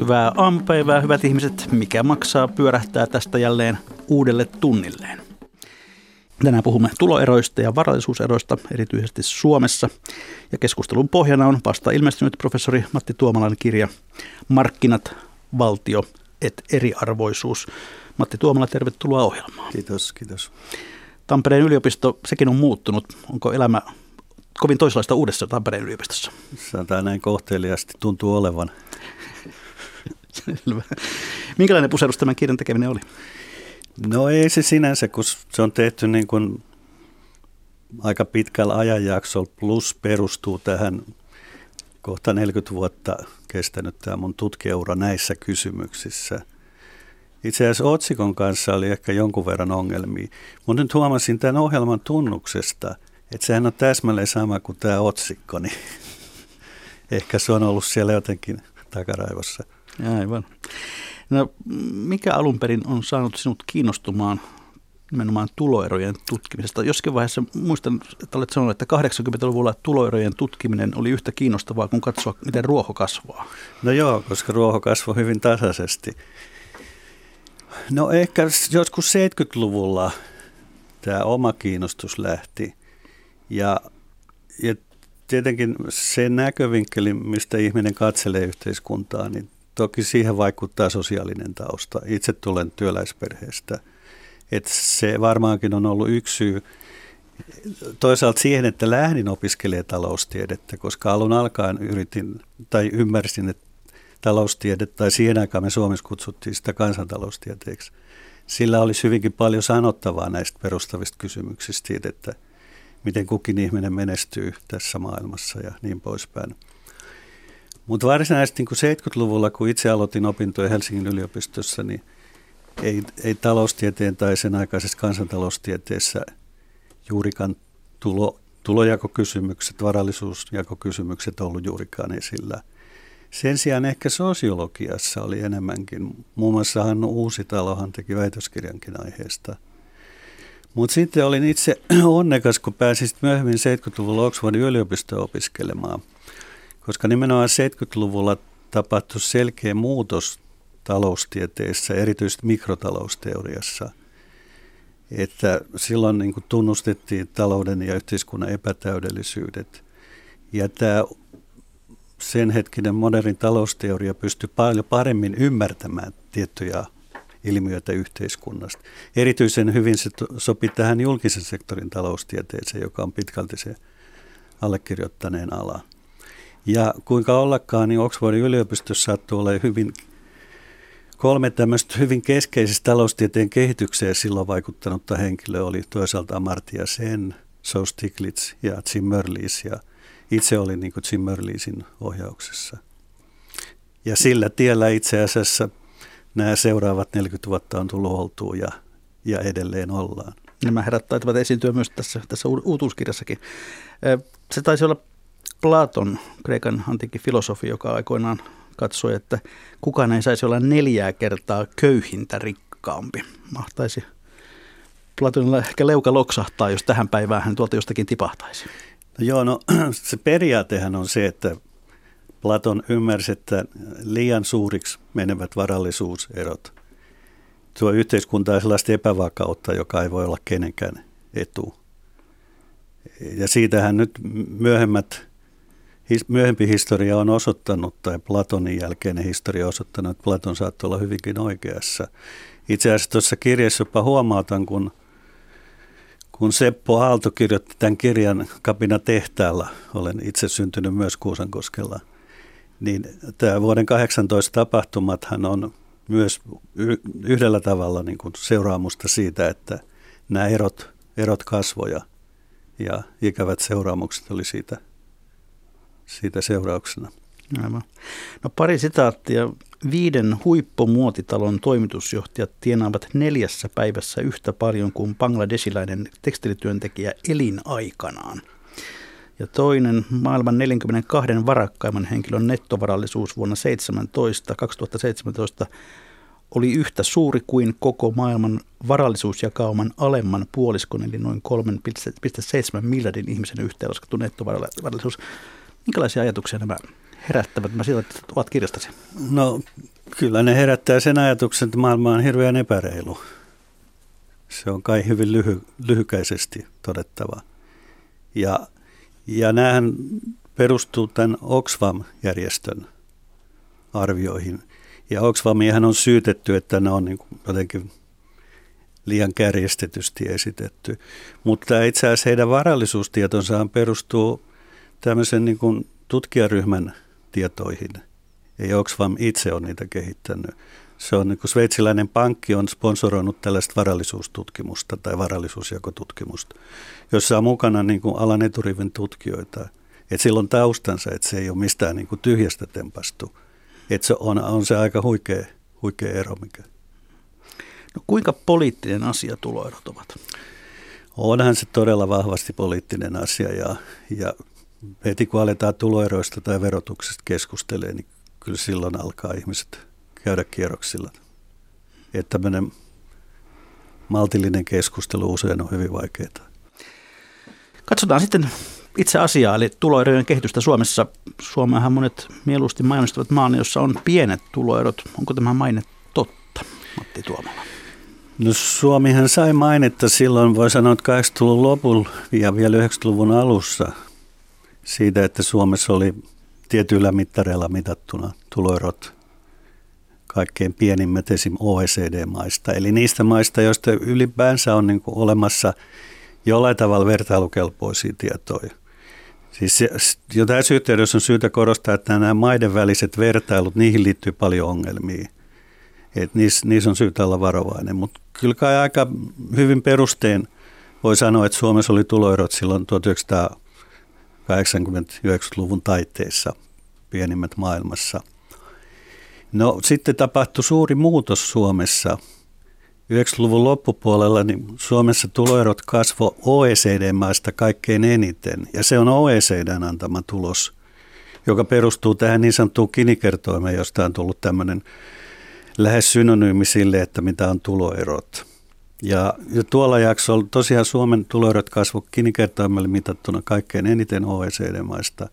Hyvää aamupäivää, hyvät ihmiset. Mikä maksaa pyörähtää tästä jälleen uudelle tunnilleen. Tänään puhumme tuloeroista ja varallisuuseroista, erityisesti Suomessa. Ja keskustelun pohjana on vasta ilmestynyt professori Matti Tuomalan kirja Markkinat, valtio et eriarvoisuus. Matti Tuomala, tervetuloa ohjelmaan. Kiitos, kiitos. Tampereen yliopisto, sekin on muuttunut. Onko elämä kovin toisenlaista uudessa Tampereen yliopistossa? Sanotaan näin kohteliasti, tuntuu olevan. Selvä. Minkälainen puserus tämän kirjan tekeminen oli? No ei se sinänsä, kun se on tehty niin kuin aika pitkällä ajanjaksolla, plus perustuu tähän kohta 40 vuotta kestänyt tämä mun tutkijaura näissä kysymyksissä. Itse asiassa otsikon kanssa oli ehkä jonkun verran ongelmia, mutta nyt huomasin tämän ohjelman tunnuksesta, että sehän on täsmälleen sama kuin tämä otsikko, niin ehkä se on ollut siellä jotenkin takaraivossa. Aivan. No, mikä alun perin on saanut sinut kiinnostumaan nimenomaan tuloerojen tutkimisesta? Joskin vaiheessa muistan, että olet sanonut, että 80-luvulla tuloerojen tutkiminen oli yhtä kiinnostavaa kuin katsoa, miten ruoho kasvaa. No joo, koska ruoho kasvoi hyvin tasaisesti. No ehkä joskus 70-luvulla tämä oma kiinnostus lähti. Ja, ja tietenkin se näkövinkkeli, mistä ihminen katselee yhteiskuntaa, niin toki siihen vaikuttaa sosiaalinen tausta. Itse tulen työläisperheestä. Et se varmaankin on ollut yksi syy toisaalta siihen, että lähdin opiskelemaan taloustiedettä, koska alun alkaen yritin tai ymmärsin, että taloustiede, tai siihen aikaan me Suomessa kutsuttiin sitä kansantaloustieteeksi. Sillä olisi hyvinkin paljon sanottavaa näistä perustavista kysymyksistä, että miten kukin ihminen menestyy tässä maailmassa ja niin poispäin. Mutta varsinaisesti niin 70-luvulla, kun itse aloitin opintoja Helsingin yliopistossa, niin ei, ei taloustieteen tai sen aikaisessa kansantaloustieteessä juurikaan tulo, tulojakokysymykset, varallisuusjakokysymykset ollut juurikaan esillä. Sen sijaan ehkä sosiologiassa oli enemmänkin. Muun muassa Hannu Uusitalohan teki väitöskirjankin aiheesta. Mutta sitten olin itse onnekas, kun pääsin myöhemmin 70-luvulla Oxfordin yliopistoon opiskelemaan – koska nimenomaan 70-luvulla tapahtui selkeä muutos taloustieteessä, erityisesti mikrotalousteoriassa. Että silloin niin kuin tunnustettiin talouden ja yhteiskunnan epätäydellisyydet. Ja tämä sen hetkinen modernin talousteoria pystyi paljon paremmin ymmärtämään tiettyjä ilmiöitä yhteiskunnasta. Erityisen hyvin se sopi tähän julkisen sektorin taloustieteeseen, joka on pitkälti se allekirjoittaneen ala. Ja kuinka ollakaan, niin Oxfordin yliopistossa sattuu hyvin kolme tämmöistä hyvin keskeisistä taloustieteen kehitykseen silloin vaikuttanutta henkilöä oli toisaalta Amartya Sen, So Stiglitz ja Jim Merlis ja itse olin niin Jim Merlisin ohjauksessa. Ja sillä tiellä itse asiassa nämä seuraavat 40 vuotta on tullut oltua ja, ja edelleen ollaan. Nämä herrat taitavat esiintyä myös tässä, tässä uutuuskirjassakin. Se taisi olla Platon, Kreikan antiikin filosofi, joka aikoinaan katsoi, että kukaan ei saisi olla neljää kertaa köyhintä rikkaampi. Mahtaisi Platonilla ehkä leuka loksahtaa, jos tähän päivään hän tuolta jostakin tipahtaisi. No joo, no se periaatehan on se, että Platon ymmärsi, että liian suuriksi menevät varallisuuserot tuo yhteiskuntaa sellaista epävakautta, joka ei voi olla kenenkään etu. Ja siitähän nyt myöhemmät myöhempi historia on osoittanut, tai Platonin jälkeinen historia on osoittanut, että Platon saattoi olla hyvinkin oikeassa. Itse asiassa tuossa kirjassa jopa huomautan, kun, kun Seppo Aalto kirjoitti tämän kirjan Kapina tehtaalla, olen itse syntynyt myös Kuusankoskella, niin tämä vuoden 18 tapahtumathan on myös yhdellä tavalla niin kuin seuraamusta siitä, että nämä erot, erot kasvoja ja ikävät seuraamukset oli siitä siitä seurauksena. Aivan. No pari sitaattia. Viiden huippumuotitalon toimitusjohtajat tienaavat neljässä päivässä yhtä paljon kuin bangladesilainen tekstilityöntekijä elinaikanaan. Ja toinen maailman 42 varakkaimman henkilön nettovarallisuus vuonna 17, 2017 oli yhtä suuri kuin koko maailman varallisuusjakauman alemman puoliskon, eli noin 3,7 miljardin ihmisen yhteenlaskettu nettovarallisuus. Minkälaisia ajatuksia nämä herättävät nämä sijoitat ovat kirjastasi? No kyllä ne herättää sen ajatuksen, että maailma on hirveän epäreilu. Se on kai hyvin lyhy, lyhykäisesti todettava. Ja, ja näähän perustuu tämän Oxfam-järjestön arvioihin. Ja Oxfamiahan on syytetty, että ne on niin kuin jotenkin liian kärjestetysti esitetty. Mutta itse asiassa heidän varallisuustietonsa perustuu tämmöisen niin kuin tutkijaryhmän tietoihin. Ei Oxfam itse ole niitä kehittänyt. Se on niin kuin sveitsiläinen pankki on sponsoroinut tällaista varallisuustutkimusta tai varallisuusjakotutkimusta, jossa on mukana niin kuin alan eturivin tutkijoita. Et sillä on taustansa, että se ei ole mistään niin kuin tyhjästä tempastu. Et se on, on se aika huikea, huikea ero, mikä. No kuinka poliittinen asia tuloerot ovat? Onhan se todella vahvasti poliittinen asia ja, ja heti kun aletaan tuloeroista tai verotuksesta keskustelemaan, niin kyllä silloin alkaa ihmiset käydä kierroksilla. Että tämmöinen maltillinen keskustelu usein on hyvin vaikeaa. Katsotaan sitten itse asiaa, eli tuloerojen kehitystä Suomessa. Suomehan monet mieluusti mainostavat maan, jossa on pienet tuloerot. Onko tämä maine totta, Matti Tuomala? No Suomihan sai mainetta silloin, voi sanoa, että 80-luvun lopulla ja vielä 90-luvun alussa siitä, että Suomessa oli tietyillä mittareilla mitattuna tuloerot kaikkein pienimmät esim. OECD-maista. Eli niistä maista, joista ylipäänsä on niin olemassa jollain tavalla vertailukelpoisia tietoja. Siis jo tässä yhteydessä on syytä korostaa, että nämä maiden väliset vertailut, niihin liittyy paljon ongelmia. Et niissä, niissä on syytä olla varovainen, mutta kyllä kai aika hyvin perustein voi sanoa, että Suomessa oli tuloerot silloin 1980-90-luvun taitteessa pienimmät maailmassa. No sitten tapahtui suuri muutos Suomessa. 90-luvun loppupuolella niin Suomessa tuloerot kasvo OECD-maista kaikkein eniten, ja se on OECDn antama tulos, joka perustuu tähän niin sanottuun kinikertoimeen, josta on tullut tämmöinen lähes synonyymi sille, että mitä on tuloerot. Ja, ja tuolla jaksolla tosiaan Suomen tuloerot kasvu kinikertoimelle mitattuna kaikkein eniten OECD-maista.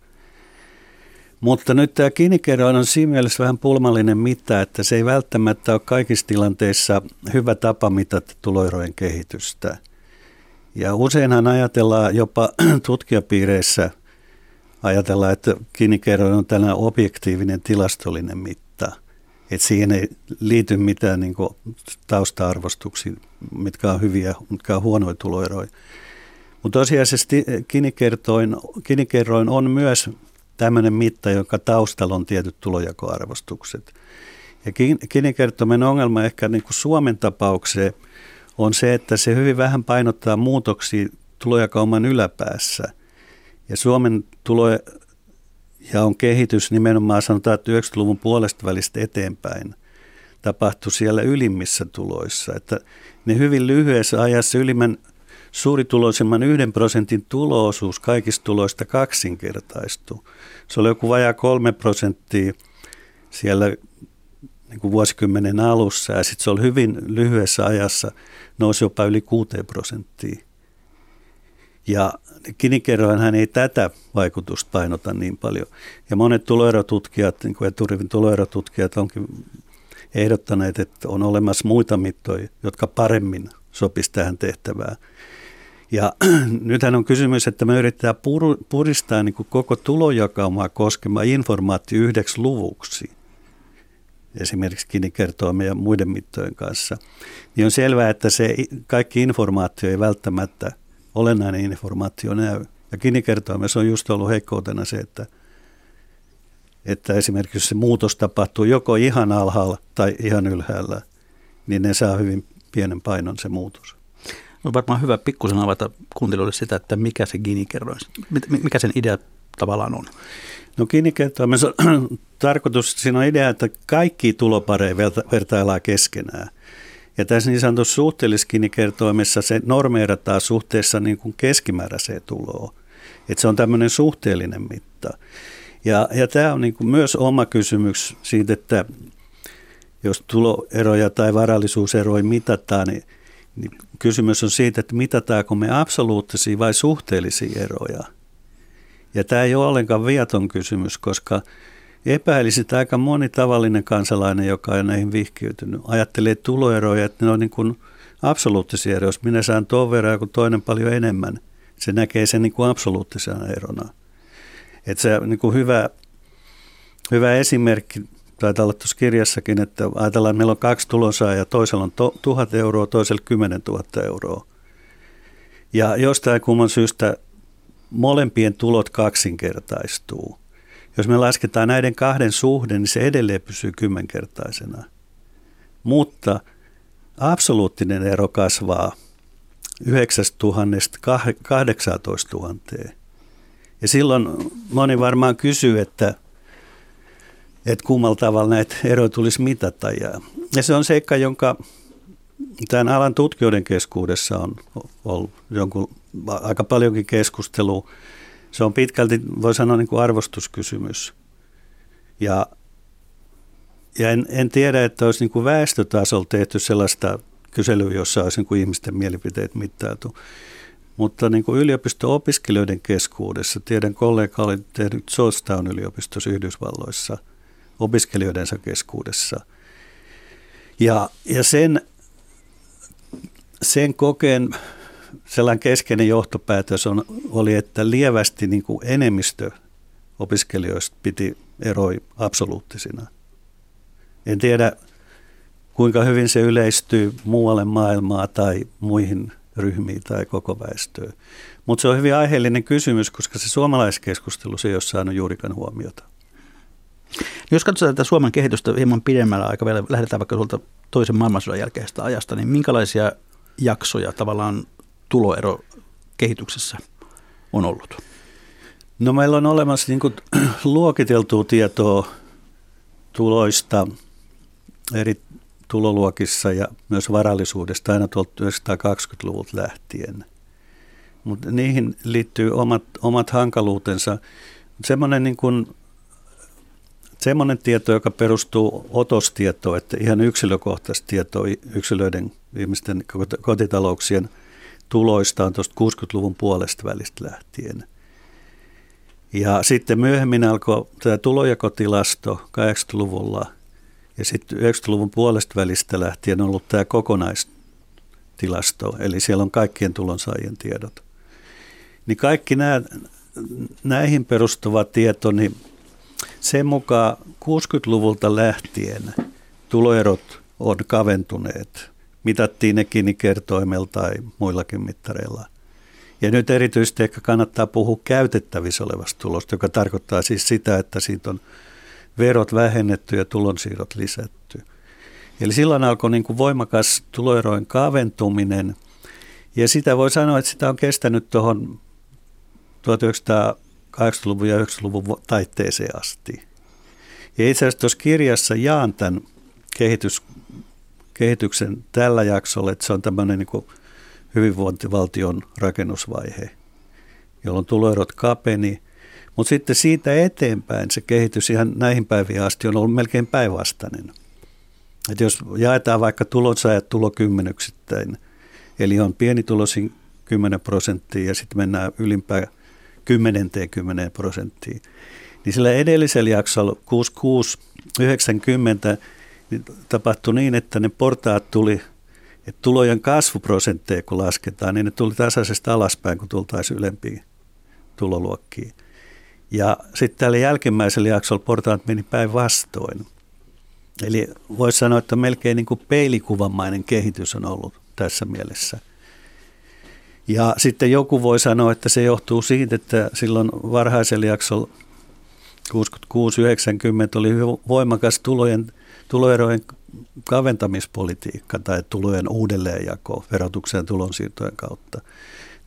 Mutta nyt tämä kinikerroin on siinä mielessä vähän pulmallinen mitta, että se ei välttämättä ole kaikissa tilanteissa hyvä tapa mitata tuloerojen kehitystä. Ja useinhan ajatellaan jopa tutkijapiireissä, ajatellaan, että kinikerroin on tällainen objektiivinen tilastollinen mitta – että siihen ei liity mitään niin tausta-arvostuksia, mitkä on hyviä, mitkä on huonoja tuloeroja. Mutta tosiasiallisesti kinikerroin, kinikerroin on myös tämmöinen mitta, joka taustalla on tietyt tulojakoarvostukset. Ja kinikertoimen ongelma ehkä niin kuin Suomen tapaukseen on se, että se hyvin vähän painottaa muutoksia tulojakauman yläpäässä. Ja Suomen tulo, ja on kehitys nimenomaan sanotaan, että 90-luvun puolesta välistä eteenpäin tapahtui siellä ylimmissä tuloissa. Että ne hyvin lyhyessä ajassa ylimmän suurituloisemman yhden prosentin tuloosuus kaikista tuloista kaksinkertaistui. Se oli joku vajaa kolme prosenttia siellä niin kuin vuosikymmenen alussa ja sitten se oli hyvin lyhyessä ajassa nousi jopa yli 6 prosenttia. Ja Gini-kerroinhan ei tätä vaikutusta painota niin paljon. Ja monet tuloerotutkijat, niin kuin eturivin tuloerotutkijat onkin ehdottaneet, että on olemassa muita mittoja, jotka paremmin sopisi tähän tehtävään. Ja nythän on kysymys, että me yritetään puristaa niin kuin koko tulojakaumaa koskema informaatio yhdeksi luvuksi esimerkiksi Gini-kertoimen ja muiden mittojen kanssa, niin on selvää, että se kaikki informaatio ei välttämättä – olennainen informaatio näy. Ja Gini-kertoimessa on just ollut heikkoutena se, että, että esimerkiksi se muutos tapahtuu joko ihan alhaalla tai ihan ylhäällä, niin ne saa hyvin pienen painon se muutos. On varmaan hyvä pikkusen avata kuuntelijoille sitä, että mikä se Gini-kerroin, mikä sen idea tavallaan on? No Gini-kertoimessa on tarkoitus, siinä on idea, että kaikki tulopareja vertaillaan keskenään. Ja tässä niin sanotussa suhteellisessa Gini-kertoimessa se normeerataan suhteessa niin kuin keskimääräiseen tuloon. Että se on tämmöinen suhteellinen mitta. Ja, ja tämä on niin kuin myös oma kysymys siitä, että jos tuloeroja tai varallisuuseroja mitataan, niin, niin kysymys on siitä, että mitataanko me absoluuttisia vai suhteellisia eroja. Ja tämä ei ole ollenkaan viaton kysymys, koska epäilisi, että aika moni tavallinen kansalainen, joka on näihin vihkiytynyt, ajattelee tuloeroja, että ne on niin kuin absoluuttisia eroja. Jos minä saan tuon verran kuin toinen paljon enemmän, se näkee sen niin kuin absoluuttisena erona. Että se niin kuin hyvä, hyvä esimerkki taitaa olla tuossa kirjassakin, että ajatellaan, että meillä on kaksi tulonsaajaa, toisella on to, tuhat euroa, toisella kymmenen tuhatta euroa. Ja jostain kumman syystä molempien tulot kaksinkertaistuu. Jos me lasketaan näiden kahden suhde, niin se edelleen pysyy kymmenkertaisena. Mutta absoluuttinen ero kasvaa 9 000 18 000. Ja silloin moni varmaan kysyy, että, että kummalla tavalla näitä eroja tulisi mitata. Ja, ja se on seikka, jonka tämän alan tutkijoiden keskuudessa on ollut jonkun, aika paljonkin keskustelua. Se on pitkälti, voi sanoa, niin kuin arvostuskysymys. Ja, ja en, en tiedä, että olisi niin kuin väestötasolla tehty sellaista kyselyä, jossa olisi niin kuin ihmisten mielipiteet mittailtu. Mutta niin kuin yliopisto-opiskelijoiden keskuudessa, tiedän kollega oli tehnyt Georgetown yliopistossa Yhdysvalloissa opiskelijoidensa keskuudessa. Ja, ja sen, sen kokeen sellainen keskeinen johtopäätös on, oli, että lievästi niin kuin enemmistö opiskelijoista piti eroi absoluuttisina. En tiedä, kuinka hyvin se yleistyy muualle maailmaa tai muihin ryhmiin tai koko väestöön. Mutta se on hyvin aiheellinen kysymys, koska se suomalaiskeskustelu se ei ole saanut juurikaan huomiota. Jos katsotaan tätä Suomen kehitystä hieman pidemmällä aikavälillä, lähdetään vaikka tuolta toisen maailmansodan jälkeisestä ajasta, niin minkälaisia jaksoja tavallaan tuloero kehityksessä on ollut? No meillä on olemassa niin kuin, luokiteltua tietoa tuloista eri tuloluokissa ja myös varallisuudesta aina tuolta 1920-luvulta lähtien. Mutta niihin liittyy omat, omat hankaluutensa. Semmoinen niin kuin, semmoinen tieto, joka perustuu otostietoon, että ihan yksilökohtaista tietoa yksilöiden ihmisten kotitalouksien tuloista on tuosta 60-luvun puolesta välistä lähtien. Ja sitten myöhemmin alkoi tämä tulojakotilasto 80-luvulla ja sitten 90-luvun puolesta välistä lähtien on ollut tämä kokonaistilasto, eli siellä on kaikkien tulonsaajien tiedot. Niin kaikki nämä, näihin perustuva tieto, niin sen mukaan 60-luvulta lähtien tuloerot on kaventuneet. Mitattiin nekin kertoimella tai muillakin mittareilla. Ja nyt erityisesti ehkä kannattaa puhua käytettävissä olevasta tulosta, joka tarkoittaa siis sitä, että siitä on verot vähennetty ja tulonsiirrot lisätty. Eli silloin alkoi niin kuin voimakas tuloerojen kaventuminen. Ja sitä voi sanoa, että sitä on kestänyt tuohon 1980-luvun ja 90-luvun taitteeseen asti. Ja itse asiassa tuossa kirjassa jaan tämän kehitys, kehityksen tällä jaksolla, että se on tämmöinen niin hyvinvointivaltion rakennusvaihe, jolloin tuloerot kapeni. Mutta sitten siitä eteenpäin se kehitys ihan näihin päiviin asti on ollut melkein päinvastainen. Et jos jaetaan vaikka tulonsaajat tulokymmenyksittäin, eli on pienituloisin 10 prosenttia ja sitten mennään ylimpään 10 10 prosenttiin, niin sillä edellisellä jaksolla 66-90 niin tapahtui niin, että ne portaat tuli, että tulojen kasvuprosentteja kun lasketaan, niin ne tuli tasaisesti alaspäin, kun tultaisiin ylempiin tuloluokkiin. Ja sitten tällä jälkimmäisellä jaksolla portaat meni päinvastoin. Eli voisi sanoa, että melkein niin kuin peilikuvamainen kehitys on ollut tässä mielessä. Ja sitten joku voi sanoa, että se johtuu siitä, että silloin varhaisella jaksolla 66-90 oli voimakas tulojen, tuloerojen kaventamispolitiikka tai tulojen uudelleenjako verotuksen ja tulonsiirtojen kautta.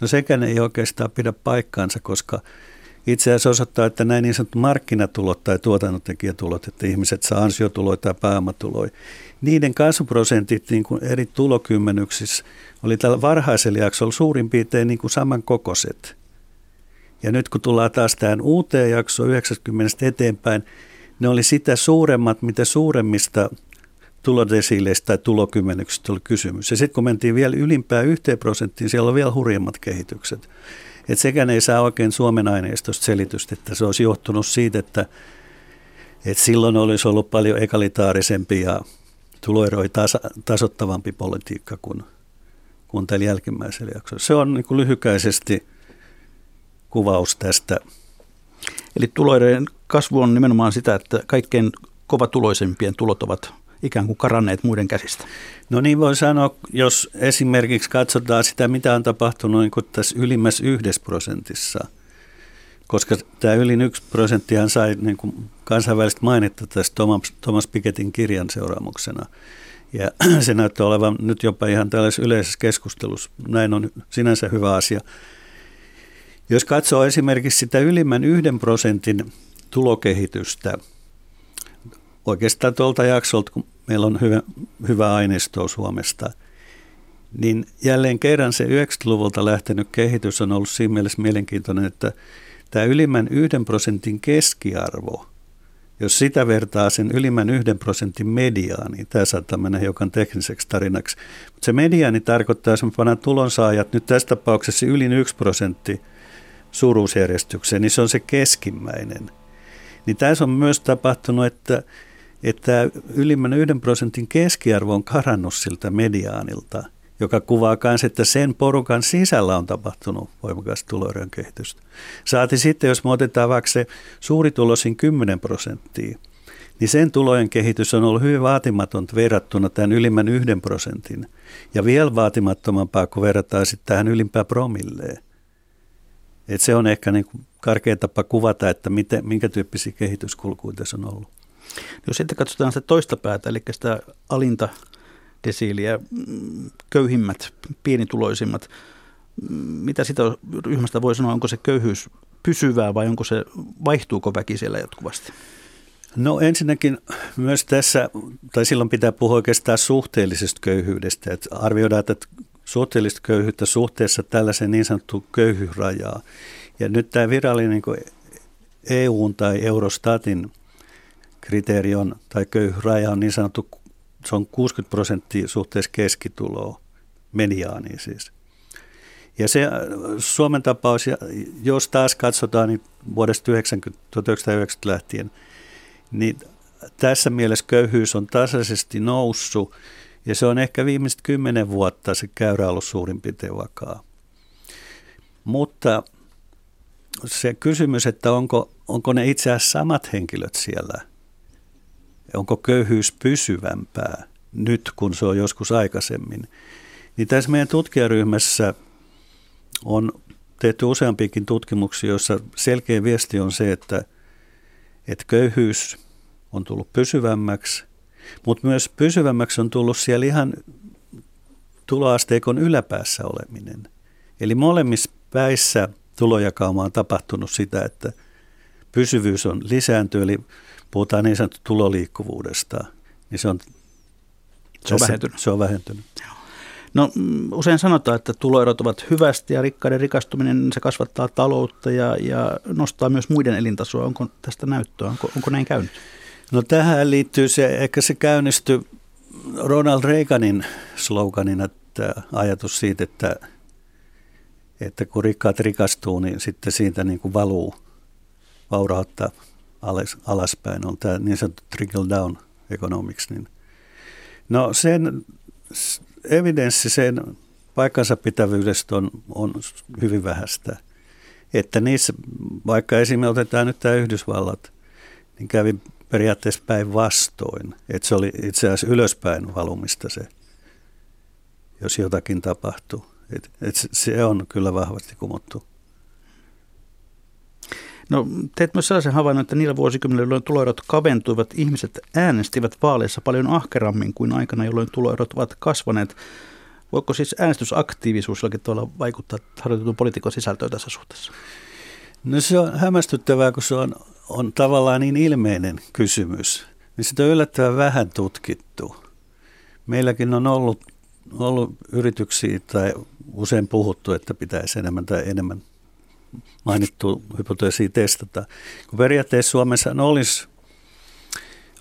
No sekään ei oikeastaan pidä paikkaansa, koska itse asiassa osoittaa, että näin niin sanottu markkinatulot tai tuotannontekijätulot, että ihmiset saa ansiotuloja tai pääomatuloja, niiden kasvuprosentit niin kuin eri tulokymmenyksissä oli tällä varhaisella jaksolla suurin piirtein niin kuin samankokoiset. Ja nyt kun tullaan taas tähän uuteen jaksoon 90 eteenpäin, ne oli sitä suuremmat, mitä suuremmista tulodesiileistä tai tulokymmenyksistä oli kysymys. Ja sitten kun mentiin vielä ylimpään yhteen prosenttiin, siellä on vielä hurjemmat kehitykset. Et sekään ei saa oikein Suomen aineistosta selitystä, että se olisi johtunut siitä, että, että silloin olisi ollut paljon egalitaarisempi ja tuloeroi tas- tasottavampi politiikka kuin, kuin tällä jälkimmäisellä jaksolla. Se on niin lyhykäisesti kuvaus tästä. Eli tuloerojen kasvu on nimenomaan sitä, että kaikkein kovatuloisempien tulot ovat ikään kuin karanneet muiden käsistä. No niin voi sanoa, jos esimerkiksi katsotaan sitä, mitä on tapahtunut niin tässä ylimmässä yhdessä prosentissa, koska tämä ylin yksi prosenttihan sai niin kuin kansainvälistä mainetta tästä Thomas, Thomas Pikettin kirjan seuraamuksena. Ja se näyttää olevan nyt jopa ihan tällaisessa yleisessä keskustelussa. Näin on sinänsä hyvä asia. Jos katsoo esimerkiksi sitä ylimmän yhden prosentin tulokehitystä, oikeastaan tuolta jaksolta, kun meillä on hyvä, hyvä aineisto Suomesta, niin jälleen kerran se 90-luvulta lähtenyt kehitys on ollut siinä mielessä mielenkiintoinen, että tämä ylimmän yhden prosentin keskiarvo, jos sitä vertaa sen ylimmän yhden prosentin mediaani, niin tämä saattaa mennä hiukan tekniseksi tarinaksi, mutta se mediaani tarkoittaa, jos me tulonsaajat nyt tässä tapauksessa ylin yksi prosentti suuruusjärjestykseen, niin se on se keskimmäinen. Niin tässä on myös tapahtunut, että että ylimmän yhden prosentin keskiarvo on karannut siltä mediaanilta, joka kuvaa myös, että sen porukan sisällä on tapahtunut voimakas tuloerojen kehitystä. Saati sitten, jos me otetaan vaikka se suurituloisin 10 prosenttia, niin sen tulojen kehitys on ollut hyvin vaatimatonta verrattuna tämän ylimmän yhden prosentin. Ja vielä vaatimattomampaa, kun verrataan sitten tähän ylimpään promilleen. Et se on ehkä niin kuin karkea tapa kuvata, että miten, minkä tyyppisiä kehityskulkuja tässä on ollut. Jos sitten katsotaan sitä toista päätä, eli sitä alinta desiiliä, mm, köyhimmät, pienituloisimmat, mm, mitä sitä ryhmästä voi sanoa, onko se köyhyys pysyvää vai onko se, vaihtuuko väki siellä jatkuvasti? No ensinnäkin myös tässä, tai silloin pitää puhua oikeastaan suhteellisesta köyhyydestä, että arvioidaan, että suhteellista köyhyyttä suhteessa tällaiseen niin sanottuun köyhyysrajaan. Ja nyt tämä virallinen niin EUn tai Eurostatin kriteeri on, tai köyhyysraja on niin sanottu, se on 60 prosenttia suhteessa keskituloa, mediaaniin siis. Ja se Suomen tapaus, jos taas katsotaan niin vuodesta 90, 1990 lähtien, niin tässä mielessä köyhyys on tasaisesti noussut ja se on ehkä viimeiset kymmenen vuotta se käyrä ollut suurin piirtein vakaa. Mutta se kysymys, että onko, onko ne itse asiassa samat henkilöt siellä – onko köyhyys pysyvämpää nyt kuin se on joskus aikaisemmin. Niin tässä meidän tutkijaryhmässä on tehty useampikin tutkimuksia, joissa selkeä viesti on se, että, että köyhyys on tullut pysyvämmäksi, mutta myös pysyvämmäksi on tullut siellä ihan tuloasteikon yläpäässä oleminen. Eli molemmissa päissä tulojakauma on tapahtunut sitä, että pysyvyys on lisääntynyt, eli puhutaan niin sanottu tuloliikkuvuudesta, niin se on, se on vähentynyt. Se on vähentynyt. No usein sanotaan, että tuloerot ovat hyvästi ja rikkaiden rikastuminen se kasvattaa taloutta ja, ja nostaa myös muiden elintasoa. Onko tästä näyttöä? Onko, onko näin käynyt? No tähän liittyy se, ehkä se käynnistyi Ronald Reaganin sloganina tämä ajatus siitä, että, että kun rikkaat rikastuu, niin sitten siitä niin kuin valuu vaurautta alas, alaspäin on tämä niin sanottu trickle down economics. Niin. No sen evidenssi sen paikkansa pitävyydestä on, on hyvin vähäistä. Että niissä, vaikka esimerkiksi otetaan nyt tämä Yhdysvallat, niin kävi periaatteessa päinvastoin. Että se oli itse asiassa ylöspäin valumista se, jos jotakin tapahtuu. Et, et se on kyllä vahvasti kumottu. No teet myös sellaisen havainnon, että niillä vuosikymmenillä, jolloin tuloerot kaventuivat, ihmiset äänestivät vaaleissa paljon ahkerammin kuin aikana, jolloin tuloerot ovat kasvaneet. Voiko siis äänestysaktiivisuus jollakin tavalla vaikuttaa harjoitetun poliitikon sisältöön tässä suhteessa? No se on hämmästyttävää, kun se on, on tavallaan niin ilmeinen kysymys. Niin sitä on yllättävän vähän tutkittu. Meilläkin on ollut, ollut yrityksiä tai usein puhuttu, että pitäisi enemmän tai enemmän mainittu hypoteesia testata. Kun periaatteessa Suomessa olisi,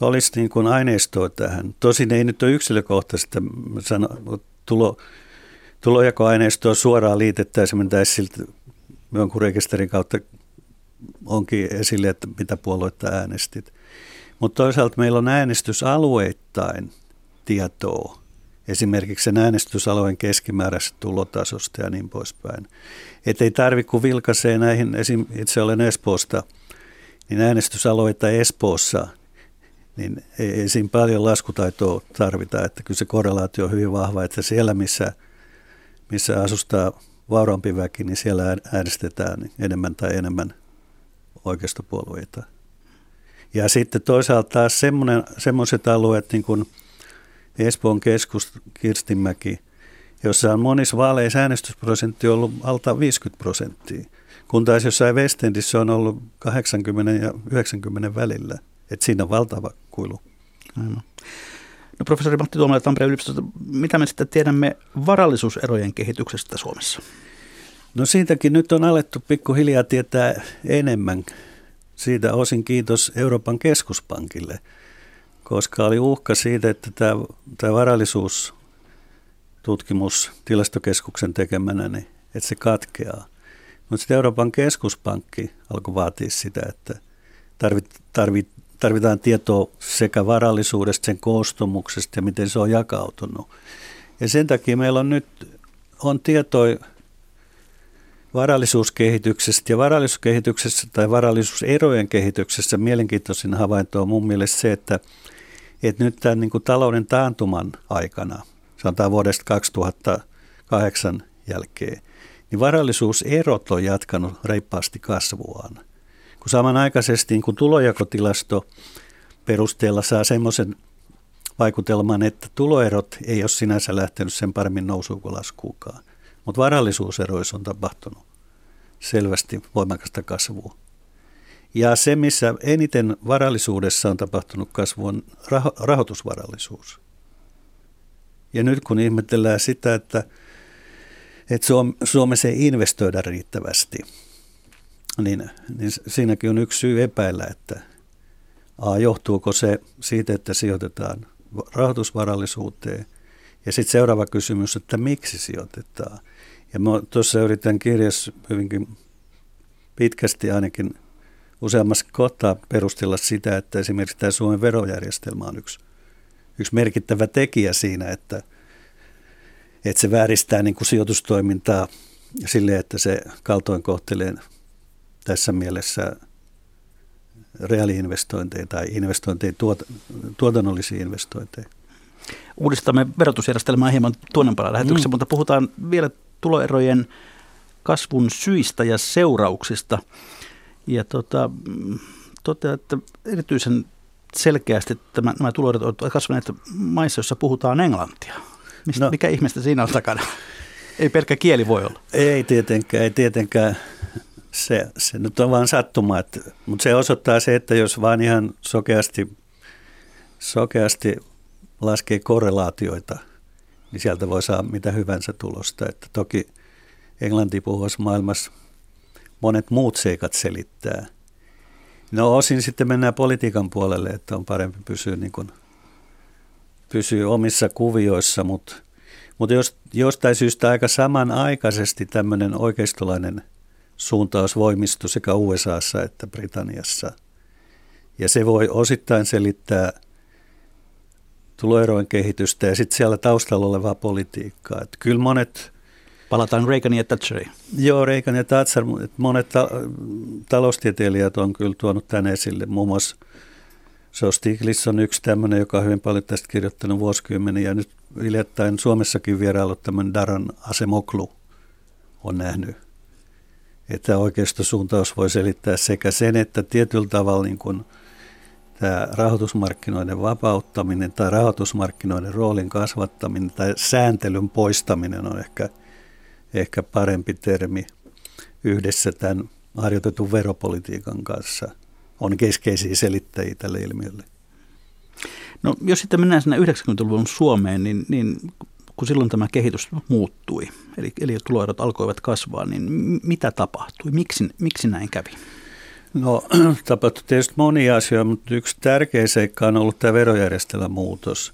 olisi niin kuin aineistoa tähän. Tosin ei nyt ole yksilökohtaisesti, sano, tulo, tulojakoaineistoa suoraan liitettäisiin, mentäisiin siltä jonkun rekisterin kautta onkin esille, että mitä puoluetta äänestit. Mutta toisaalta meillä on äänestysalueittain tietoa, esimerkiksi sen äänestysalueen keskimääräisestä tulotasosta ja niin poispäin. Että ei tarvitse, kun vilkaisee näihin, esim. itse olen Espoosta, niin äänestysalueita Espoossa, niin ei, ei siinä paljon laskutaitoa tarvita, että kyllä se korrelaatio on hyvin vahva, että siellä missä, missä asustaa vauraampi väki, niin siellä äänestetään enemmän tai enemmän oikeistopuolueita. Ja sitten toisaalta taas semmoiset alueet, niin kuin Espoon keskus, Kirstinmäki, jossa on monissa vaaleissa äänestysprosentti ollut alta 50 prosenttia, kun taas jossain Westendissä on ollut 80 ja 90 välillä. Että siinä on valtava kuilu. Aivan. No professori Matti Tuomala Tampereen yliopistosta, mitä me sitten tiedämme varallisuuserojen kehityksestä Suomessa? No siitäkin nyt on alettu pikkuhiljaa tietää enemmän. Siitä osin kiitos Euroopan keskuspankille, koska oli uhka siitä, että tämä, tämä varallisuustutkimus tilastokeskuksen tekemänä, niin että se katkeaa. Mutta sitten Euroopan keskuspankki alkoi vaatia sitä, että tarvit, tarvit, tarvitaan tietoa sekä varallisuudesta, sen koostumuksesta ja miten se on jakautunut. Ja sen takia meillä on nyt on tietoa varallisuuskehityksestä ja varallisuuskehityksessä tai varallisuuserojen kehityksessä mielenkiintoisin havainto on mun mielestä se, että, että nyt tämän niin kuin talouden taantuman aikana, sanotaan vuodesta 2008 jälkeen, niin varallisuuserot on jatkanut reippaasti kasvuaan. Kun samanaikaisesti niin kun tulojakotilasto perusteella saa semmoisen vaikutelman, että tuloerot ei ole sinänsä lähtenyt sen paremmin nousuun kuin laskuukaan. Mutta varallisuuseroissa on tapahtunut selvästi voimakasta kasvua. Ja se, missä eniten varallisuudessa on tapahtunut kasvu, on raho- rahoitusvarallisuus. Ja nyt kun ihmetellään sitä, että, että Suomessa ei investoida riittävästi, niin, niin siinäkin on yksi syy epäillä, että a, johtuuko se siitä, että sijoitetaan rahoitusvarallisuuteen. Ja sitten seuraava kysymys, että miksi sijoitetaan. Ja mä tuossa yritän kirjassa hyvinkin pitkästi ainakin useammassa kohtaa perustella sitä, että esimerkiksi tämä Suomen verojärjestelmä on yksi, yksi merkittävä tekijä siinä, että, että se vääristää niin kuin sijoitustoimintaa sille, että se kaltoin kohtelee tässä mielessä reaaliinvestointeja tai investointeja, tuot, tuotannollisia investointeja. Uudistamme verotusjärjestelmää hieman tuonnempana lähetyksessä, mm. mutta puhutaan vielä tuloerojen kasvun syistä ja seurauksista. Ja tota, toteaa, että erityisen selkeästi tämä, nämä tuloerot ovat kasvaneet maissa, joissa puhutaan englantia. Mistä, no, mikä ihmeestä siinä on takana? Ei pelkkä kieli voi olla. Ei tietenkään, ei tietenkään. Se, se nyt on vain sattuma, että, mutta se osoittaa se, että jos vaan ihan sokeasti, sokeasti laskee korrelaatioita – niin sieltä voi saada mitä hyvänsä tulosta. Että toki englanti puhuvassa maailmassa monet muut seikat selittää. No osin sitten mennään politiikan puolelle, että on parempi pysyä, niin kuin, pysyä omissa kuvioissa, mutta, mutta jos, jostain syystä aika samanaikaisesti tämmöinen oikeistolainen suuntaus voimistui sekä USAssa että Britanniassa. Ja se voi osittain selittää – tuloerojen kehitystä ja sitten siellä taustalla olevaa politiikkaa. Että kyllä monet... Palataan Reaganin ja Thatcheriin. Joo, Reagan ja Thatcher. Monet ta- taloustieteilijät on kyllä tuonut tänne esille. Muun muassa So Stiglitz on yksi tämmöinen, joka on hyvin paljon tästä kirjoittanut vuosikymmeniä. Ja nyt hiljattain Suomessakin vierailut tämmöinen Daran Asemoklu on nähnyt, että oikeistosuuntaus voi selittää sekä sen, että tietyllä tavalla niin kuin – tämä rahoitusmarkkinoiden vapauttaminen tai rahoitusmarkkinoiden roolin kasvattaminen tai sääntelyn poistaminen on ehkä, ehkä parempi termi yhdessä tämän harjoitetun veropolitiikan kanssa on keskeisiä selittäjiä tälle ilmiölle. No jos sitten mennään sinne 90-luvun Suomeen, niin, niin kun silloin tämä kehitys muuttui, eli, eli tuloerot alkoivat kasvaa, niin mitä tapahtui? Miksi, miksi näin kävi? No tapahtui tietysti monia asioita, mutta yksi tärkeä seikka on ollut tämä verojärjestelmän muutos.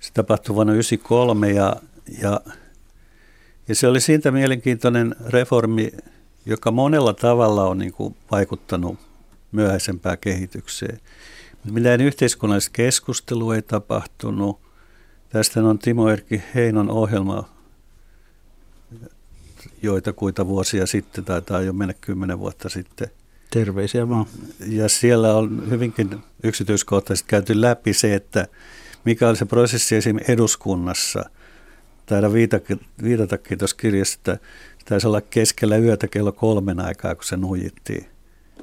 Se tapahtui vuonna 1993 ja, ja, ja se oli siitä mielenkiintoinen reformi, joka monella tavalla on niin kuin vaikuttanut myöhäisempään kehitykseen. Mitään yhteiskunnallista keskustelua ei tapahtunut. Tästä on Timo Erkki Heinon ohjelma joita kuita vuosia sitten, taitaa jo mennä kymmenen vuotta sitten. Terveisiä vaan. Ja siellä on hyvinkin yksityiskohtaisesti käyty läpi se, että mikä oli se prosessi esimerkiksi eduskunnassa. Täällä viitatakin tuossa kirjassa, että taisi olla keskellä yötä kello kolmen aikaa, kun se nuijittiin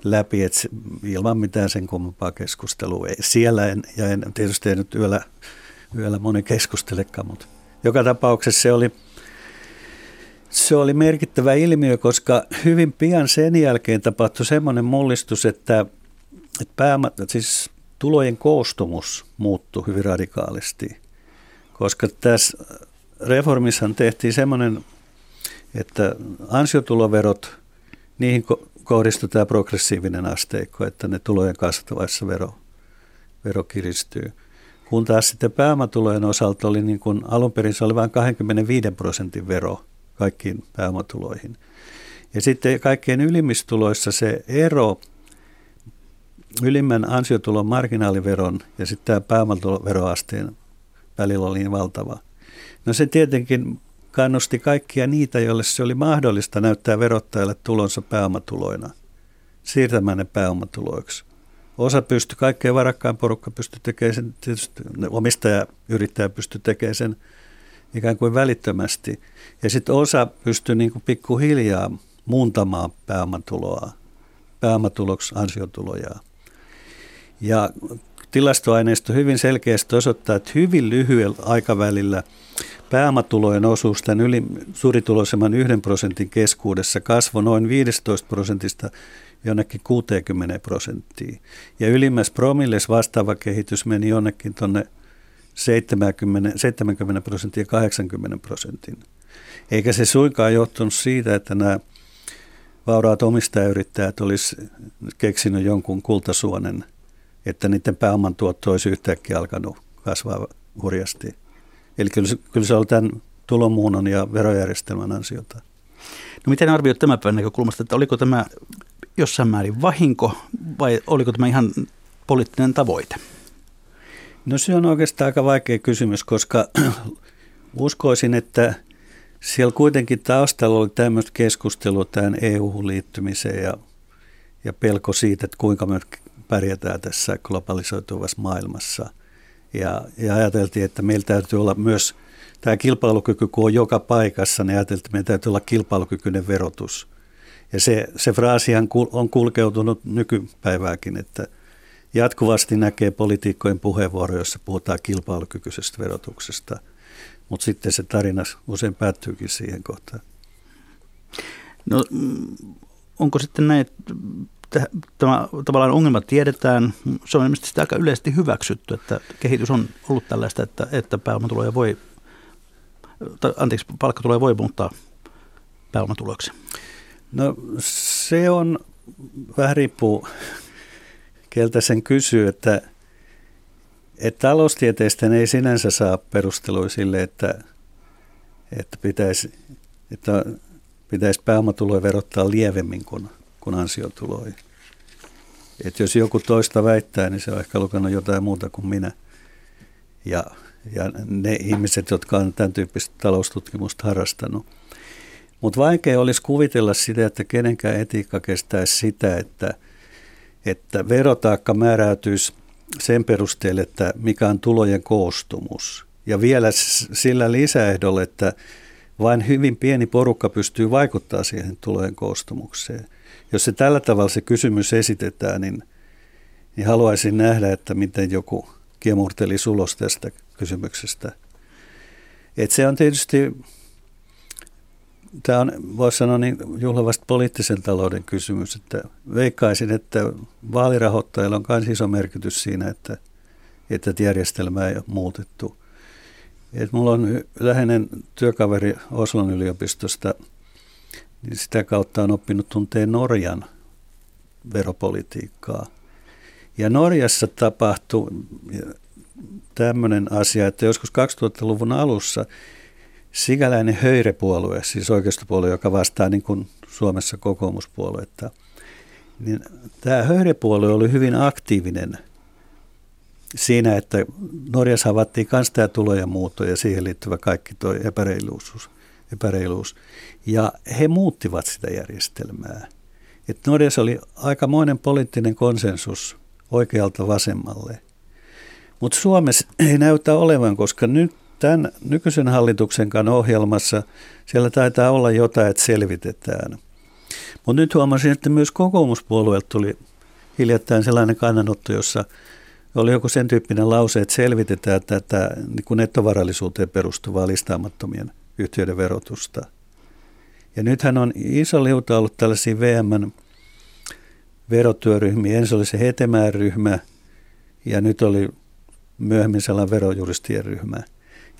läpi, että ilman mitään sen kummempaa keskustelua. Ei, siellä en, ja en tietysti ei nyt yöllä, yöllä moni keskustelekaan, mutta joka tapauksessa se oli, se oli merkittävä ilmiö, koska hyvin pian sen jälkeen tapahtui semmoinen mullistus, että, että päämä, siis tulojen koostumus muuttui hyvin radikaalisti, koska tässä reformissa tehtiin semmoinen, että ansiotuloverot, niihin kohdistuu tämä progressiivinen asteikko, että ne tulojen kasvavaissa vero, vero kiristyy. Kun taas sitten pääomatulojen osalta oli niin kuin alun perin se oli vain 25 prosentin vero kaikkiin pääomatuloihin. Ja sitten kaikkein ylimmistuloissa se ero ylimmän ansiotulon marginaaliveron ja sitten tämä pääomatuloveroasteen välillä oli niin valtava. No se tietenkin kannusti kaikkia niitä, joille se oli mahdollista näyttää verottajalle tulonsa pääomatuloina, siirtämään ne pääomatuloiksi. Osa pystyi, kaikkein varakkain porukka pystyi tekemään sen, tietysti omistaja, yrittäjä pystyi tekemään sen ikään kuin välittömästi. Ja sitten osa pystyi niin kuin pikkuhiljaa muuntamaan pääomatuloa, pääomatuloksi ansiotuloja. Ja tilastoaineisto hyvin selkeästi osoittaa, että hyvin lyhyellä aikavälillä pääomatulojen osuus tämän yli, suurituloisemman yhden prosentin keskuudessa kasvoi noin 15 prosentista jonnekin 60 prosenttiin. Ja ylimmässä promilles vastaava kehitys meni jonnekin tuonne 70, 70 prosenttia ja 80 prosentin. Eikä se suinkaan johtunut siitä, että nämä vauraat omistajayrittäjät olisi keksinyt jonkun kultasuonen, että niiden pääoman tuotto olisi yhtäkkiä alkanut kasvaa hurjasti. Eli kyllä, kyllä se on tämän tulomuunnon ja verojärjestelmän ansiota. No miten arvioit tämän päivän näkökulmasta, että oliko tämä jossain määrin vahinko vai oliko tämä ihan poliittinen tavoite? No se on oikeastaan aika vaikea kysymys, koska uskoisin, että siellä kuitenkin taustalla oli tämmöistä keskustelua tähän EU-liittymiseen ja, ja pelko siitä, että kuinka me pärjätään tässä globalisoituvassa maailmassa. Ja, ja ajateltiin, että meillä täytyy olla myös tämä kilpailukyky, kun on joka paikassa, niin ajateltiin, että meillä täytyy olla kilpailukykyinen verotus. Ja se, se fraasihan on kulkeutunut nykypäivääkin, että jatkuvasti näkee poliitikkojen puheenvuoroja, joissa puhutaan kilpailukykyisestä verotuksesta, mutta sitten se tarina usein päättyykin siihen kohtaan. No onko sitten näin, että tämä tavallaan ongelma tiedetään, se on ilmeisesti sitä aika yleisesti hyväksytty, että kehitys on ollut tällaista, että, että pääomatuloja voi, tai, anteeksi, palkkatuloja voi muuttaa pääomatuloiksi. No se on, vähän riippuu keltä sen kysyy, että, että taloustieteistä ei sinänsä saa perustelua sille, että, että pitäisi, että pitäisi pääomatuloja verottaa lievemmin kuin, kuin ansiotuloja. Että jos joku toista väittää, niin se on ehkä lukenut jotain muuta kuin minä. Ja, ja ne ihmiset, jotka on tämän tyyppistä taloustutkimusta harrastanut. Mutta vaikea olisi kuvitella sitä, että kenenkään etiikka kestäisi sitä, että – että verotaakka määräytyisi sen perusteella, että mikä on tulojen koostumus. Ja vielä sillä lisäehdolla, että vain hyvin pieni porukka pystyy vaikuttaa siihen tulojen koostumukseen. Jos se tällä tavalla se kysymys esitetään, niin, niin haluaisin nähdä, että miten joku kiemurteli sulos tästä kysymyksestä. Et se on tietysti tämä on, voisi sanoa niin juhlavasti poliittisen talouden kysymys, että veikkaisin, että vaalirahoittajilla on myös iso merkitys siinä, että, että järjestelmää ei ole muutettu. Et mulla on läheinen työkaveri Oslon yliopistosta, niin sitä kautta on oppinut tunteen Norjan veropolitiikkaa. Ja Norjassa tapahtui tämmöinen asia, että joskus 2000-luvun alussa sikäläinen höyrepuolue, siis oikeistopuolue, joka vastaa niin kuin Suomessa kokoomuspuoluetta, niin tämä höyrepuolue oli hyvin aktiivinen siinä, että Norjassa havaittiin myös tämä tulojen muutto ja siihen liittyvä kaikki tuo epäreiluus, epäreiluus. Ja he muuttivat sitä järjestelmää. Et Norjassa oli aikamoinen poliittinen konsensus oikealta vasemmalle. Mutta Suomessa ei näytä olevan, koska nyt tämän nykyisen hallituksen ohjelmassa siellä taitaa olla jotain, että selvitetään. Mutta nyt huomasin, että myös kokoomuspuolueelta tuli hiljattain sellainen kannanotto, jossa oli joku sen tyyppinen lause, että selvitetään tätä niin kuin nettovarallisuuteen perustuvaa listaamattomien yhtiöiden verotusta. Ja nythän on iso liuta ollut tällaisia VM verotyöryhmiä. Ensin oli se Hetemään ryhmä ja nyt oli myöhemmin sellainen verojuristien ryhmä.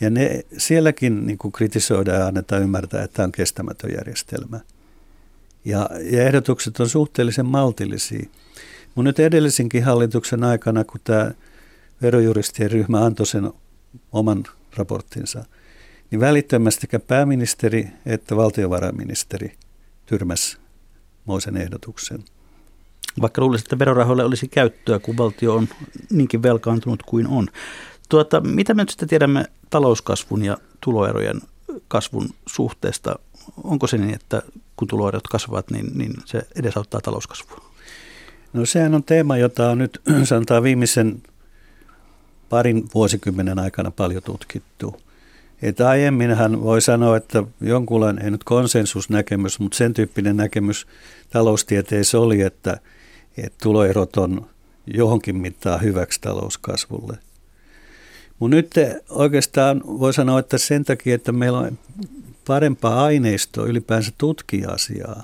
Ja ne sielläkin niin kuin kritisoidaan ja annetaan ymmärtää, että tämä on kestämätön järjestelmä. Ja, ja ehdotukset on suhteellisen maltillisia. Mun nyt edellisinkin hallituksen aikana, kun tämä verojuristien ryhmä antoi sen oman raporttinsa, niin välittömästi pääministeri että valtiovarainministeri tyrmäs moisen ehdotuksen. Vaikka luulisin, että verorahoille olisi käyttöä, kun valtio on niinkin velkaantunut kuin on. Tuota, mitä me nyt sitten tiedämme talouskasvun ja tuloerojen kasvun suhteesta? Onko se niin, että kun tuloerot kasvavat, niin, niin se edesauttaa talouskasvua? No sehän on teema, jota on nyt sanotaan viimeisen parin vuosikymmenen aikana paljon tutkittu. Että aiemminhan voi sanoa, että jonkunlainen, ei nyt konsensusnäkemys, mutta sen tyyppinen näkemys taloustieteessä oli, että, että tuloerot on johonkin mittaan hyväksi talouskasvulle. Mutta nyt oikeastaan voi sanoa, että sen takia, että meillä on parempaa aineistoa ylipäänsä tutkia asiaa,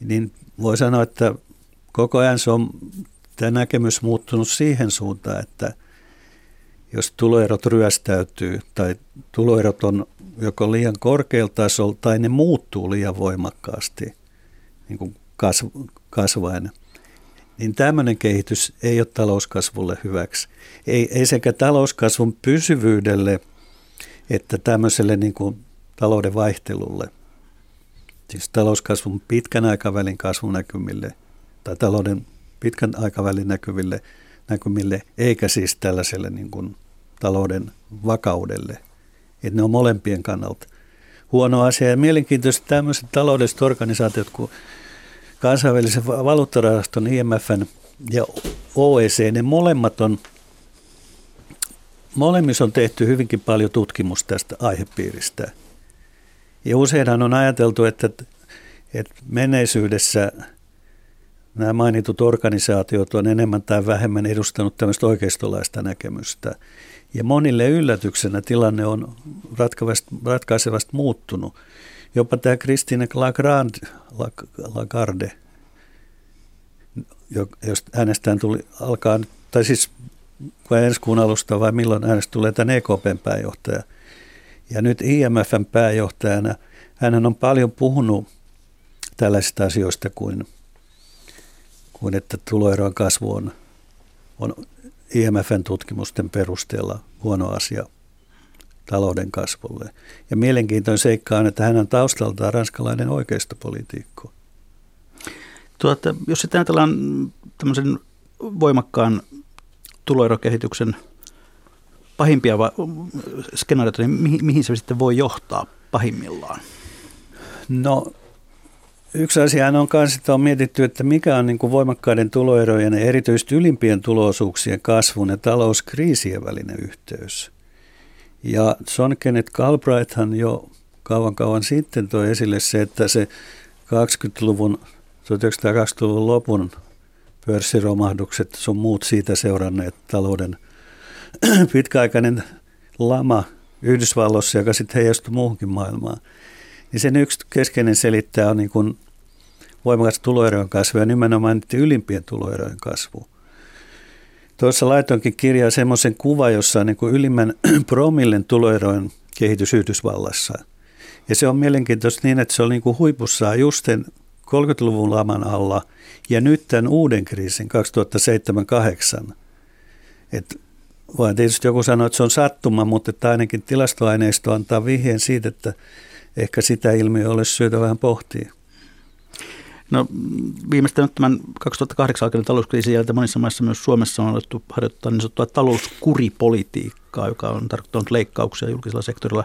niin voi sanoa, että koko ajan se on tämä näkemys muuttunut siihen suuntaan, että jos tuloerot ryöstäytyy tai tuloerot on joko liian korkealla tasolla tai ne muuttuu liian voimakkaasti niin kuin kasvaen, niin tämmöinen kehitys ei ole talouskasvulle hyväksi. Ei, ei sekä talouskasvun pysyvyydelle että tämmöiselle niin kuin talouden vaihtelulle, siis talouskasvun pitkän aikavälin kasvunäkymille tai talouden pitkän aikavälin näkyville näkymille, eikä siis tällaiselle niin kuin talouden vakaudelle. Että ne on molempien kannalta huono asia. Ja mielenkiintoisesti tämmöiset taloudelliset organisaatiot kuin kansainvälisen valuuttarahaston IMFn ja OECD, ne molemmat on, molemmissa on tehty hyvinkin paljon tutkimusta tästä aihepiiristä. Ja useinhan on ajateltu, että, että menneisyydessä nämä mainitut organisaatiot on enemmän tai vähemmän edustanut tämmöistä oikeistolaista näkemystä. Ja monille yllätyksenä tilanne on ratkaisevasti muuttunut. Jopa tämä Christine Lagarde, Lagarde jos äänestään tuli, alkaa, tai siis kun ensi kuun alusta vai milloin äänestä tulee tämän EKPn pääjohtaja. Ja nyt IMFn pääjohtajana hän on paljon puhunut tällaisista asioista kuin, kuin että tuloerojen kasvu on, on IMFn tutkimusten perusteella huono asia talouden kasvulle. Ja mielenkiintoinen seikka on, että hän on taustaltaan ranskalainen oikeistopolitiikko. Tuota, jos sitten ajatellaan tämmöisen voimakkaan tuloerokehityksen pahimpia va- skenaarioita, niin mihin, mihin se sitten voi johtaa pahimmillaan? No yksi asia on myös, että on mietitty, että mikä on niin kuin voimakkaiden tuloerojen ja erityisesti ylimpien tuloosuuksien kasvun ja talouskriisien välinen yhteys. Ja John Kenneth Galbraithhan jo kauan kauan sitten toi esille se, että se 20-luvun 1920-luvun lopun pörssiromahdukset sun muut siitä seuranneet talouden pitkäaikainen lama Yhdysvalloissa, joka sitten heijastui muuhunkin maailmaan, niin sen yksi keskeinen selittää on niin kuin voimakas tuloerojen kasvu ja nimenomaan ylimpien tuloerojen kasvu. Tuossa laitoinkin kirjaa semmoisen kuva, jossa on niin kuin ylimmän promillen tuloerojen kehitys Yhdysvallassa. Ja se on mielenkiintoista niin, että se on niin kuin huipussaan justen 30-luvun laman alla ja nyt tämän uuden kriisin 2007-2008. Et voi tietysti joku sanoa, että se on sattuma, mutta että ainakin tilastoaineisto antaa vihjeen siitä, että ehkä sitä ilmiöä olisi syytä vähän pohtia. No viimeistään tämän 2008 alkaneen talouskriisin jälkeen monissa maissa myös Suomessa on alettu harjoittaa niin sanottua talouskuripolitiikkaa, joka on tarkoittanut leikkauksia julkisella sektorilla.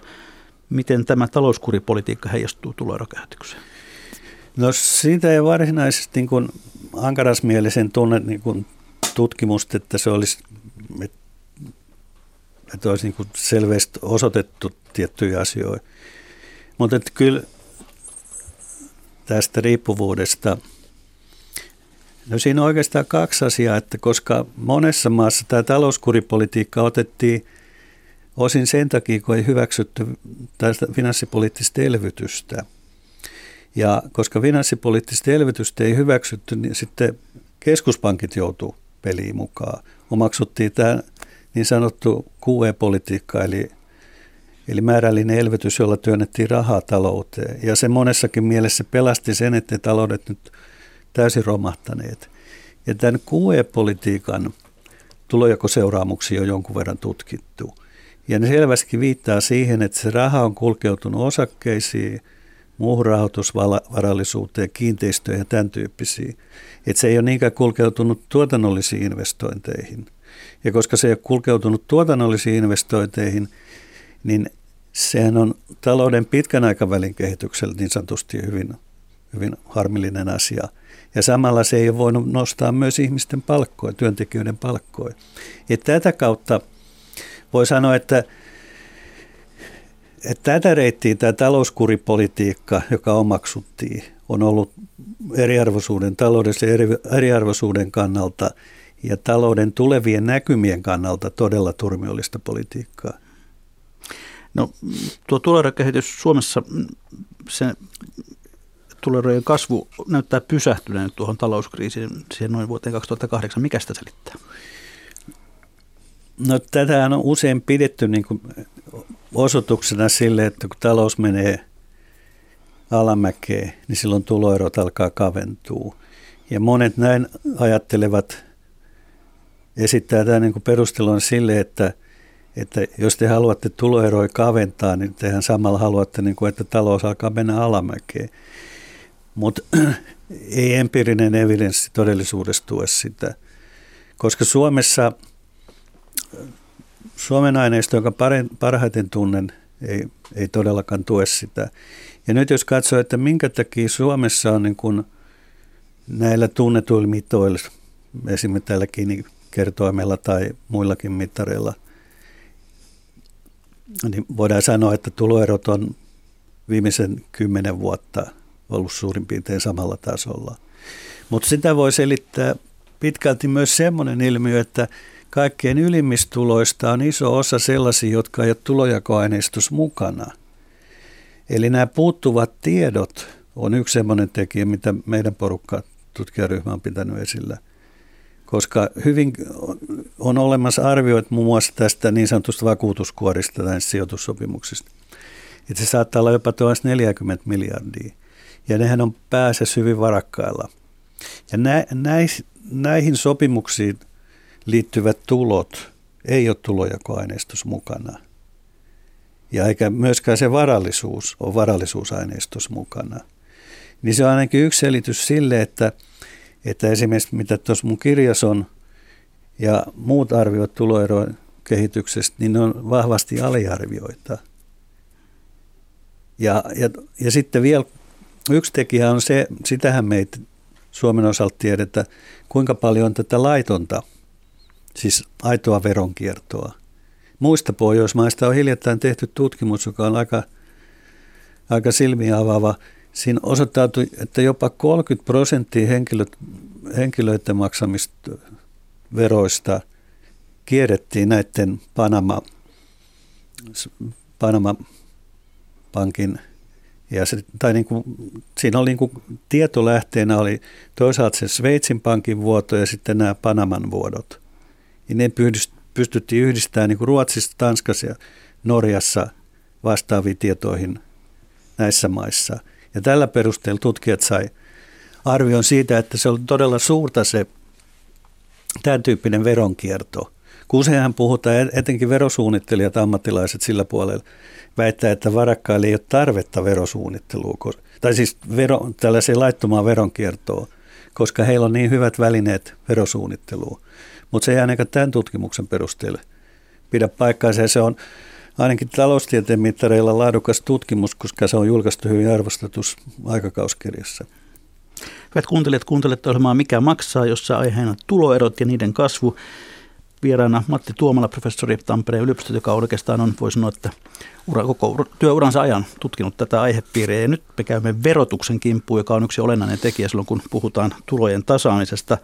Miten tämä talouskuripolitiikka heijastuu tuloerokehitykseen? No siitä ei varsinaisesti niin kuin ankarasmielisen tunne niin kuin tutkimusta, että se olisi, että, että olisi niin kuin selvästi osoitettu tiettyjä asioita. Mutta että kyllä tästä riippuvuudesta, no siinä on oikeastaan kaksi asiaa, että koska monessa maassa tämä talouskuripolitiikka otettiin osin sen takia, kun ei hyväksytty tästä finanssipoliittista elvytystä – ja koska finanssipoliittista elvytystä ei hyväksytty, niin sitten keskuspankit joutuu peliin mukaan. Omaksuttiin tämä niin sanottu QE-politiikka, eli, eli määrällinen elvytys, jolla työnnettiin rahaa talouteen. Ja se monessakin mielessä pelasti sen, että taloudet nyt täysin romahtaneet. Ja tämän QE-politiikan tulojakoseuraamuksia on jonkun verran tutkittu. Ja ne selvästi viittaa siihen, että se raha on kulkeutunut osakkeisiin – muuhun rahoitusvarallisuuteen, kiinteistöihin ja tämän tyyppisiin. Että se ei ole niinkään kulkeutunut tuotannollisiin investointeihin. Ja koska se ei ole kulkeutunut tuotannollisiin investointeihin, niin sehän on talouden pitkän aikavälin kehityksellä niin sanotusti hyvin, hyvin harmillinen asia. Ja samalla se ei ole voinut nostaa myös ihmisten palkkoja, työntekijöiden palkkoja. Ja tätä kautta voi sanoa, että että tätä reittiä tämä talouskuripolitiikka, joka omaksuttiin, on ollut eriarvoisuuden, taloudellisen eri, eriarvoisuuden kannalta ja talouden tulevien näkymien kannalta todella turmiollista politiikkaa. No tuo tuloerokehitys Suomessa, se tuloerojen kasvu näyttää pysähtyneen tuohon talouskriisiin siihen noin vuoteen 2008. Mikä sitä selittää? No tätä on usein pidetty niin kuin osoituksena sille, että kun talous menee alamäkeen, niin silloin tuloerot alkaa kaventua. Ja monet näin ajattelevat, esittää tämän niin perustelun sille, että, että jos te haluatte tuloeroja kaventaa, niin tehän samalla haluatte, niin kuin, että talous alkaa mennä alamäkeen. Mutta ei empiirinen evidenssi todellisuudessa tue sitä, koska Suomessa – Suomen aineisto, jonka parhaiten tunnen, ei, ei todellakaan tue sitä. Ja nyt jos katsoo, että minkä takia Suomessa on niin kuin näillä tunnetuilla mitoilla, esimerkiksi tällä kertoimella tai muillakin mittareilla, niin voidaan sanoa, että tuloerot on viimeisen kymmenen vuotta ollut suurin piirtein samalla tasolla. Mutta sitä voi selittää pitkälti myös semmoinen ilmiö, että kaikkein ylimmistuloista on iso osa sellaisia, jotka ei ole tulojakoaineistus mukana. Eli nämä puuttuvat tiedot on yksi sellainen tekijä, mitä meidän porukka tutkijaryhmä on pitänyt esillä. Koska hyvin on olemassa arvioit muun muassa tästä niin sanotusta vakuutuskuorista tai sijoitussopimuksista. Että se saattaa olla jopa 40 miljardia. Ja nehän on pääasiassa hyvin varakkailla. Ja nä, näihin sopimuksiin – liittyvät tulot ei ole tulojakoaineistus mukana. Ja eikä myöskään se varallisuus ole varallisuusaineistossa mukana. Niin se on ainakin yksi selitys sille, että, että esimerkiksi mitä tuossa mun kirjassa on ja muut arviot tuloerojen kehityksestä, niin ne on vahvasti aliarvioita. Ja, ja, ja sitten vielä yksi tekijä on se, sitähän meitä Suomen osalta tiedetään, kuinka paljon on tätä laitonta siis aitoa veronkiertoa. Muista Pohjoismaista on hiljattain tehty tutkimus, joka on aika, aika silmiä avaava. Siinä osoittautui, että jopa 30 prosenttia henkilö, henkilöiden maksamista veroista kierrettiin näiden Panama, Panama-pankin Ja se, tai niin kuin, siinä oli niin kuin, tietolähteenä oli toisaalta se Sveitsin pankin vuoto ja sitten nämä Panaman vuodot. Ja ne pystyttiin yhdistämään niin kuin Ruotsissa, Tanskassa ja Norjassa vastaaviin tietoihin näissä maissa. Ja tällä perusteella tutkijat sai arvion siitä, että se on todella suurta se tämän tyyppinen veronkierto. Kun useinhan puhutaan, etenkin verosuunnittelijat, ammattilaiset sillä puolella, väittää, että varakkaille ei ole tarvetta verosuunnittelua, tai siis vero, tällaiseen laittomaan veronkiertoon, koska heillä on niin hyvät välineet verosuunnitteluun. Mutta se ei ainakaan tämän tutkimuksen perusteella pidä paikkaansa. Se on ainakin taloustieteen mittareilla laadukas tutkimus, koska se on julkaistu hyvin arvostetussa aikakauskirjassa. Hyvät kuuntelijat, kuuntelette ohjelmaa Mikä maksaa, jossa aiheena tuloerot ja niiden kasvu. Vieraana Matti Tuomala, professori Tampereen yliopistosta, joka oikeastaan on, voi sanoa, että ura, koko työuransa ajan tutkinut tätä aihepiiriä. Ja nyt me käymme verotuksen kimppuun, joka on yksi olennainen tekijä silloin, kun puhutaan tulojen tasaamisesta.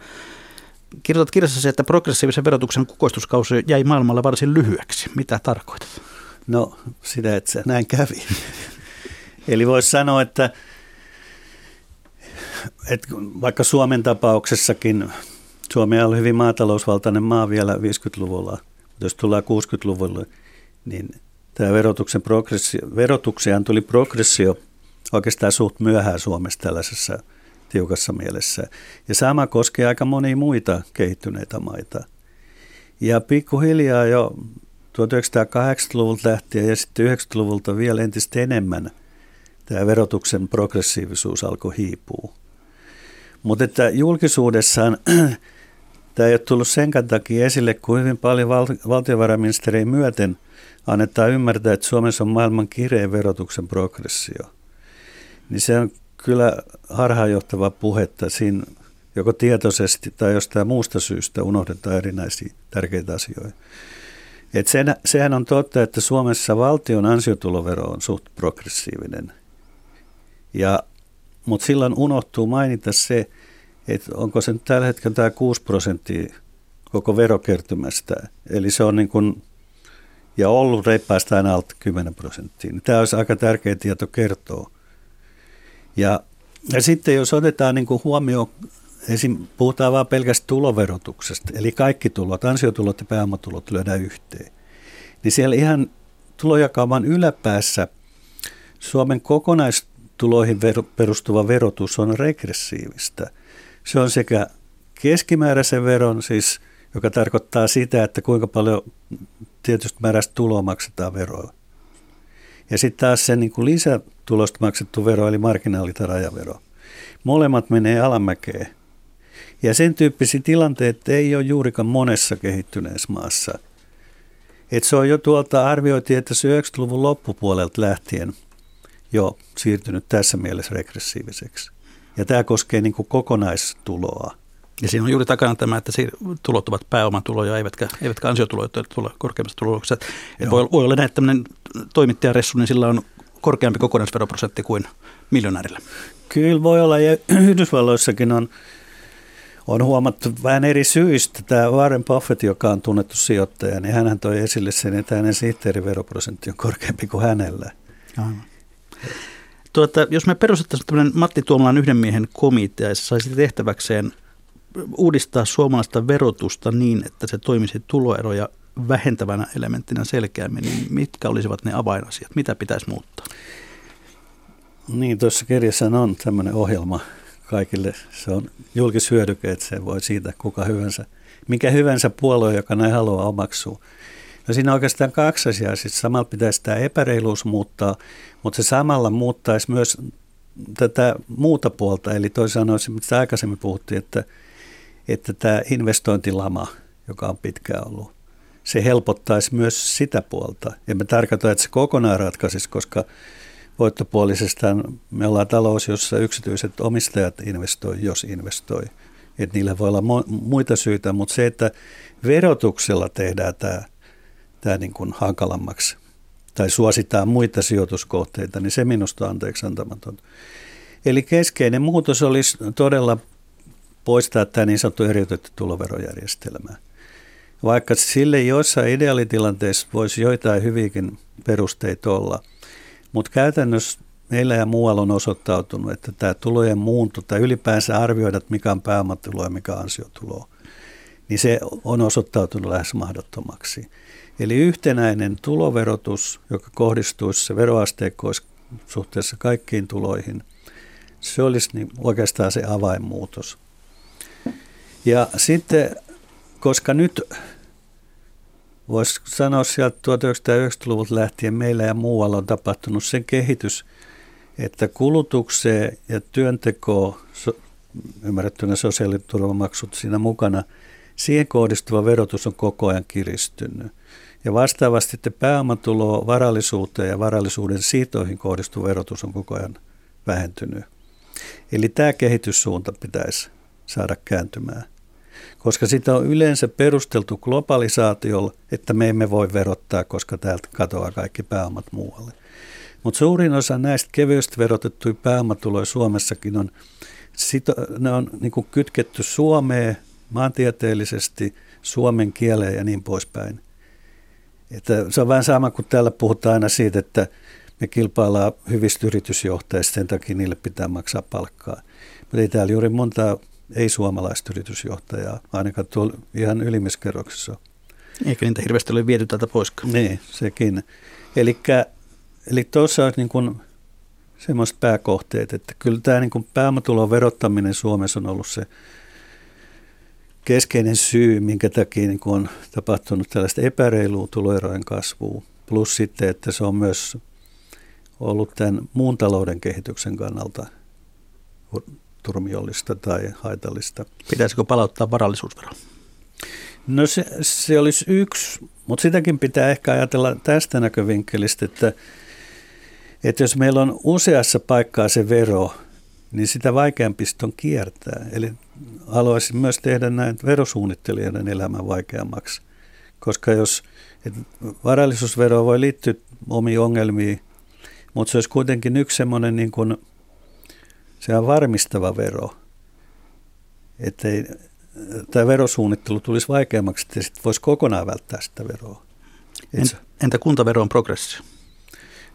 Kirjoitat kirjassasi, että progressiivisen verotuksen kukoistuskausi jäi maailmalla varsin lyhyeksi. Mitä tarkoitat? No sitä, että se näin kävi. Eli voisi sanoa, että, että vaikka Suomen tapauksessakin Suomi oli hyvin maatalousvaltainen maa vielä 50-luvulla, mutta jos tullaan 60-luvulle, niin tämä verotuksen progressio, verotukseen tuli progressio oikeastaan suht myöhään Suomessa tällaisessa tiukassa mielessä. Ja sama koskee aika monia muita kehittyneitä maita. Ja pikkuhiljaa jo 1980-luvulta lähtien ja sitten 90-luvulta vielä entistä enemmän tämä verotuksen progressiivisuus alkoi hiipua. Mutta että julkisuudessaan tämä ei ole tullut sen takia esille, kun hyvin paljon val- valtiovarainministeriin myöten annetaan ymmärtää, että Suomessa on maailman kirein verotuksen progressio. Niin se on kyllä harhaanjohtava puhetta. Siinä joko tietoisesti tai jostain muusta syystä unohdetaan erinäisiä tärkeitä asioita. Et sen, sehän on totta, että Suomessa valtion ansiotulovero on suht progressiivinen. Ja, mutta silloin unohtuu mainita se, että onko se nyt tällä hetkellä tämä 6 prosenttia koko verokertymästä. Eli se on niin kuin, ja ollut reippaasti aina alta 10 prosenttia. Tämä olisi aika tärkeä tieto kertoa. Ja, ja sitten jos otetaan niin kuin huomioon, esim. puhutaan vain pelkästään tuloverotuksesta, eli kaikki tulot, ansiotulot ja pääomatulot lyödään yhteen, niin siellä ihan tulojakauman yläpäässä Suomen kokonaistuloihin perustuva verotus on regressiivistä. Se on sekä keskimääräisen veron, siis, joka tarkoittaa sitä, että kuinka paljon tietysti määrästä tuloa maksetaan veroa. Ja sitten taas se niin kuin lisätulosta maksettu vero, eli marginaali- tai rajavero. Molemmat menee alamäkeen. Ja sen tyyppisiä tilanteita ei ole juurikaan monessa kehittyneessä maassa. Et se on jo tuolta arvioitiin, että se 90-luvun loppupuolelta lähtien jo siirtynyt tässä mielessä regressiiviseksi. Ja tämä koskee niin kuin kokonaistuloa. Ja siinä on juuri takana tämä, että tulot ovat pääomatuloja, eivätkä, eivätkä ansiotuloja tule korkeammasta tuloksesta. Voi, voi olla näin, että tämmöinen toimittajaressu, niin sillä on korkeampi kokonaisveroprosentti kuin miljonäärillä. Kyllä voi olla, ja Yhdysvalloissakin on, on huomattu vähän eri syistä. Tämä Warren Buffett, joka on tunnettu sijoittaja, niin hän toi esille sen, että hänen sihteeriveroprosentti on korkeampi kuin hänellä. Aivan. Tuota, jos me perustettaisiin tämmöinen Matti Tuomalan yhden miehen komitea ja se saisi tehtäväkseen uudistaa suomalaista verotusta niin, että se toimisi tuloeroja vähentävänä elementtinä selkeämmin, niin mitkä olisivat ne avainasiat? Mitä pitäisi muuttaa? Niin, tuossa kirjassa on tämmöinen ohjelma kaikille. Se on julkishyödyke, että se voi siitä kuka hyvänsä, mikä hyvänsä puolue, joka näin haluaa omaksua. No siinä on oikeastaan kaksi asiaa. Siis samalla pitäisi tämä epäreiluus muuttaa, mutta se samalla muuttaisi myös tätä muuta puolta. Eli toisin sanoen, mitä aikaisemmin puhuttiin, että, että tämä investointilama, joka on pitkään ollut, se helpottaisi myös sitä puolta. Ja me tarkoitan, että se kokonaan ratkaisisi, koska voittopuolisesta me ollaan talous, jossa yksityiset omistajat investoi, jos investoi. Että niillä voi olla muita syitä, mutta se, että verotuksella tehdään tämä, tämä niin kuin hankalammaksi tai suositaan muita sijoituskohteita, niin se minusta on anteeksi antamaton. Eli keskeinen muutos olisi todella poistaa tämä niin sanottu eriytetty tuloverojärjestelmä. Vaikka sille joissain ideaalitilanteissa voisi joitain hyvinkin perusteita olla, mutta käytännössä meillä ja muualla on osoittautunut, että tämä tulojen muunto tai ylipäänsä arvioida, mikä on pääomatulo ja mikä on niin se on osoittautunut lähes mahdottomaksi. Eli yhtenäinen tuloverotus, joka kohdistuisi se veroasteikko suhteessa kaikkiin tuloihin, se olisi niin oikeastaan se avainmuutos. Ja sitten, koska nyt voisi sanoa sieltä 1990-luvulta lähtien meillä ja muualla on tapahtunut sen kehitys, että kulutukseen ja työntekoon, ymmärrettynä sosiaaliturvamaksut siinä mukana, siihen kohdistuva verotus on koko ajan kiristynyt. Ja vastaavasti että pääomatulo varallisuuteen ja varallisuuden siitoihin kohdistuva verotus on koko ajan vähentynyt. Eli tämä kehityssuunta pitäisi saada kääntymään. Koska sitä on yleensä perusteltu globalisaatiolla, että me emme voi verottaa, koska täältä katoaa kaikki pääomat muualle. Mutta suurin osa näistä kevyesti verotettuja pääomatuloja Suomessakin on, ne on niin kytketty Suomeen maantieteellisesti, suomen kieleen ja niin poispäin. Että se on vähän sama kuin täällä puhutaan aina siitä, että me kilpaillaan hyvistä yritysjohtajista, sen takia niille pitää maksaa palkkaa. Mutta ei täällä juuri monta ei-suomalaista yritysjohtajaa, ainakaan tuolla ihan ylimmiskerroksessa Eikö niitä hirveästi ole viety täältä poiskaan? Niin, sekin. Elikkä, eli tuossa on niin kuin semmoiset pääkohteet, että kyllä tämä niin kuin pääomatulon verottaminen Suomessa on ollut se keskeinen syy, minkä takia niin on tapahtunut tällaista epäreilua tuloerojen kasvua. Plus sitten, että se on myös ollut tämän muun talouden kehityksen kannalta turmiollista tai haitallista. Pitäisikö palauttaa varallisuusvero? No se, se olisi yksi, mutta sitäkin pitää ehkä ajatella tästä näkövinkkelistä, että, että jos meillä on useassa paikkaa se vero, niin sitä vaikeampi on kiertää. Eli haluaisin myös tehdä näin verosuunnittelijoiden elämän vaikeammaksi, koska jos varallisuusvero voi liittyä omiin ongelmiin, mutta se olisi kuitenkin yksi semmoinen niin kuin, se on varmistava vero, että tämä verosuunnittelu tulisi vaikeammaksi, että sitten voisi kokonaan välttää sitä veroa. Entä, entä kuntaveron progressio?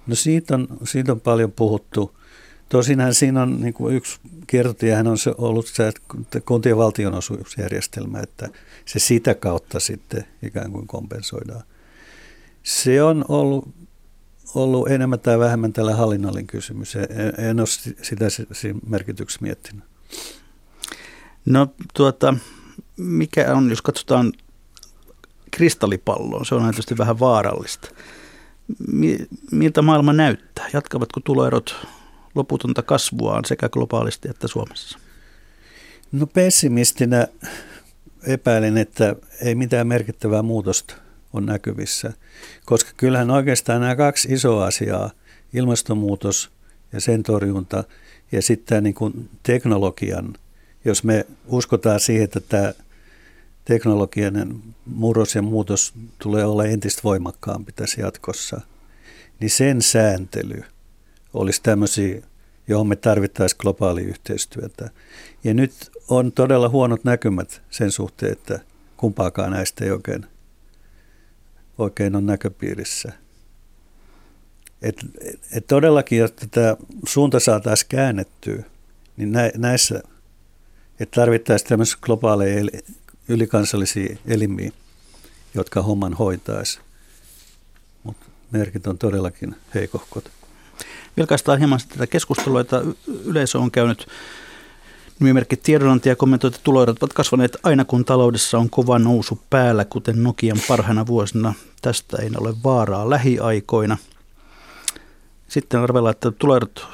No siitä on, siitä on paljon puhuttu. Tosinhan siinä on niin kuin yksi kiertotiehän on se ollut se että kuntien valtionosuusjärjestelmä, että se sitä kautta sitten ikään kuin kompensoidaan. Se on ollut, ollut enemmän tai vähemmän tällä hallinnollin kysymys. En, en ole sitä siinä merkityksessä miettinyt. No tuota, mikä on, jos katsotaan kristallipalloon, se on tietysti vähän vaarallista. Miltä maailma näyttää? Jatkavatko tuloerot loputonta kasvuaan sekä globaalisti että Suomessa? No pessimistinä epäilen, että ei mitään merkittävää muutosta on näkyvissä, koska kyllähän oikeastaan nämä kaksi isoa asiaa, ilmastonmuutos ja sen torjunta ja sitten niin kuin teknologian, jos me uskotaan siihen, että tämä teknologian murros ja muutos tulee olla entistä voimakkaampi tässä jatkossa, niin sen sääntely – olisi tämmöisiä, johon me tarvittaisiin globaalia yhteistyötä. Ja nyt on todella huonot näkymät sen suhteen, että kumpaakaan näistä ei oikein, oikein on näköpiirissä. Et, et todellakin, jotta tämä suunta saataisiin käännettyä, niin nä, näissä, että tarvittaisiin tämmöisiä globaaleja ylikansallisia elimiä, jotka homman hoitaisi. Mutta merkit on todellakin heikohkot vilkaistaan hieman tätä keskustelua, että yleisö on käynyt Nimimerkki tiedonantaja ja kommentoi, että tuloerot ovat kasvaneet aina kun taloudessa on kova nousu päällä, kuten Nokian parhaina vuosina. Tästä ei ole vaaraa lähiaikoina. Sitten arvella, että tuloerot,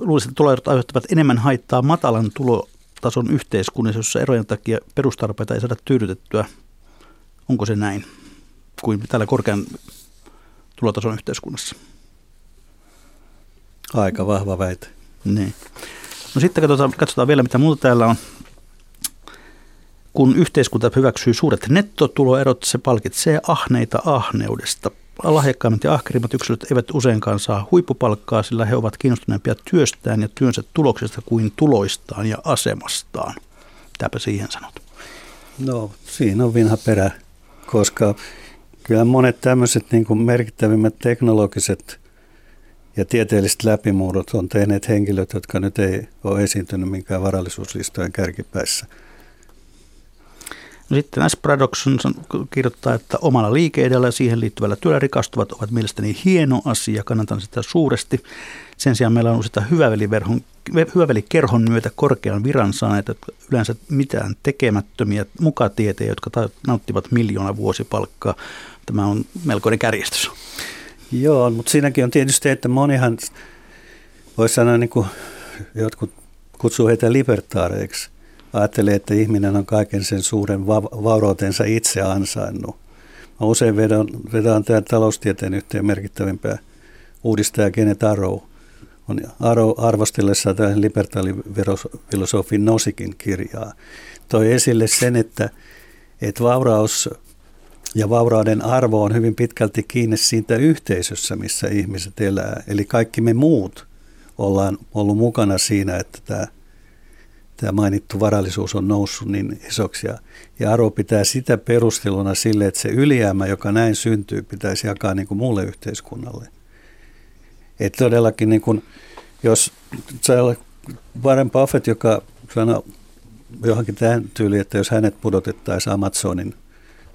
luulisin, että tuloerot aiheuttavat enemmän haittaa matalan tulotason yhteiskunnassa, jossa erojen takia perustarpeita ei saada tyydytettyä. Onko se näin kuin tällä korkean tulotason yhteiskunnassa? Aika vahva väite. Niin. No sitten katsotaan, katsotaan vielä, mitä muuta täällä on. Kun yhteiskunta hyväksyy suuret nettotuloerot, se palkitsee ahneita ahneudesta. Lahjakkaimmat ja ahkerimmat yksilöt eivät useinkaan saa huippupalkkaa, sillä he ovat kiinnostuneempia työstään ja työnsä tuloksesta kuin tuloistaan ja asemastaan. Mitäpä siihen sanot? No, siinä on vinha perä, koska kyllä monet tämmöiset niin merkittävimmät teknologiset ja tieteelliset läpimurrot on tehneet henkilöt, jotka nyt ei ole esiintynyt minkään varallisuuslistojen kärkipäissä. No sitten S. Braddockson kirjoittaa, että omalla liike ja siihen liittyvällä työllä rikastuvat ovat mielestäni hieno asia, kannatan sitä suuresti. Sen sijaan meillä on sitä hyvävelikerhon myötä korkean viran saaneet, yleensä mitään tekemättömiä mukatieteitä, jotka nauttivat miljoona vuosipalkkaa. Tämä on melkoinen kärjestys. Joo, mutta siinäkin on tietysti, että monihan, voisi sanoa niin kuin jotkut kutsuu heitä libertaareiksi, ajattelee, että ihminen on kaiken sen suuren va- vaurautensa itse ansainnut. Mä usein vedän, vedän tämän taloustieteen yhteen merkittävimpää uudistaja Kenneth Arrow. On Arrow arvostellessa tämän libertaalifilosofin Nosikin kirjaa. Toi esille sen, että, että vauraus ja vaurauden arvo on hyvin pitkälti kiinni siitä yhteisössä, missä ihmiset elää. Eli kaikki me muut ollaan ollut mukana siinä, että tämä, tämä mainittu varallisuus on noussut niin isoksi. Ja, Aro pitää sitä perusteluna sille, että se ylijäämä, joka näin syntyy, pitäisi jakaa niin kuin muulle yhteiskunnalle. Että todellakin, niin kuin, jos Warren Buffett, joka sanoi johonkin tähän tyyliin, että jos hänet pudotettaisiin Amazonin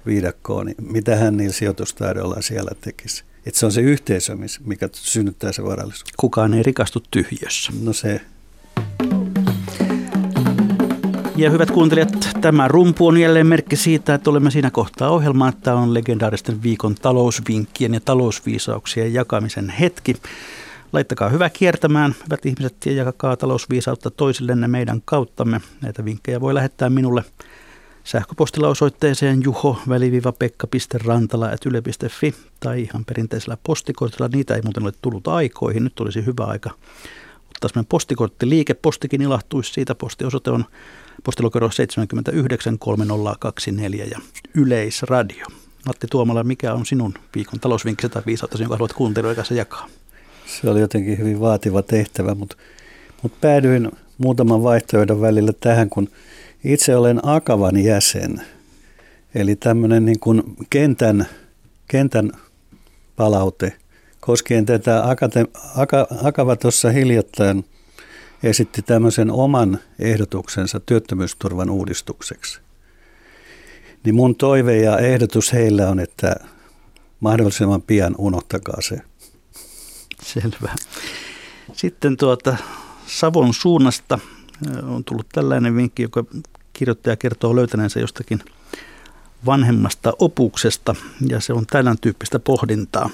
viidakkoon, niin mitä hän niillä sijoitustaidoilla siellä tekisi? Että se on se yhteisö, mikä synnyttää se varallisuus. Kukaan ei rikastu tyhjössä. No se. Ja hyvät kuuntelijat, tämä rumpu on jälleen merkki siitä, että olemme siinä kohtaa ohjelmaa, että on legendaaristen viikon talousvinkkien ja talousviisauksien jakamisen hetki. Laittakaa hyvä kiertämään, hyvät ihmiset, ja jakakaa talousviisautta toisillenne meidän kauttamme. Näitä vinkkejä voi lähettää minulle – sähköpostilla osoitteeseen juho-pekka.rantala.yle.fi tai ihan perinteisellä postikortilla. Niitä ei muuten ole tullut aikoihin. Nyt olisi hyvä aika ottaa semmoinen postikorttiliike. Postikin ilahtuisi siitä. Postiosoite on postilokero 79 3024 ja Yleisradio. Matti Tuomala, mikä on sinun viikon talousvinkkisi tai viisautasi, jonka haluat kuuntelijoiden kanssa jakaa? Se oli jotenkin hyvin vaativa tehtävä, mutta, mutta päädyin muutaman vaihtoehdon välillä tähän, kun – itse olen Akavan jäsen, eli tämmöinen niin kuin kentän, kentän palaute koskien tätä Akate, Aka, Akava tuossa hiljattain esitti tämmöisen oman ehdotuksensa työttömyysturvan uudistukseksi. Niin mun toive ja ehdotus heillä on, että mahdollisimman pian unohtakaa se. Selvä. Sitten tuota Savon suunnasta on tullut tällainen vinkki, joka kirjoittaja kertoo löytäneensä jostakin vanhemmasta opuksesta, ja se on tällä tyyppistä pohdintaa.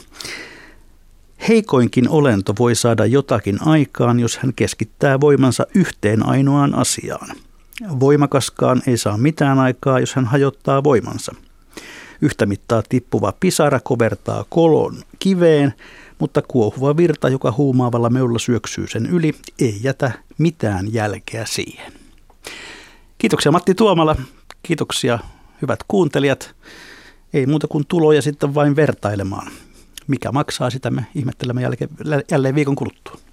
Heikoinkin olento voi saada jotakin aikaan, jos hän keskittää voimansa yhteen ainoaan asiaan. Voimakaskaan ei saa mitään aikaa, jos hän hajottaa voimansa. Yhtä mittaa tippuva pisara kovertaa kolon kiveen, mutta kuohuva virta, joka huumaavalla meulla syöksyy sen yli, ei jätä mitään jälkeä siihen. Kiitoksia Matti Tuomala, kiitoksia hyvät kuuntelijat. Ei muuta kuin tuloja sitten vain vertailemaan. Mikä maksaa sitä me ihmettelemme jälkeen, jälleen viikon kuluttua.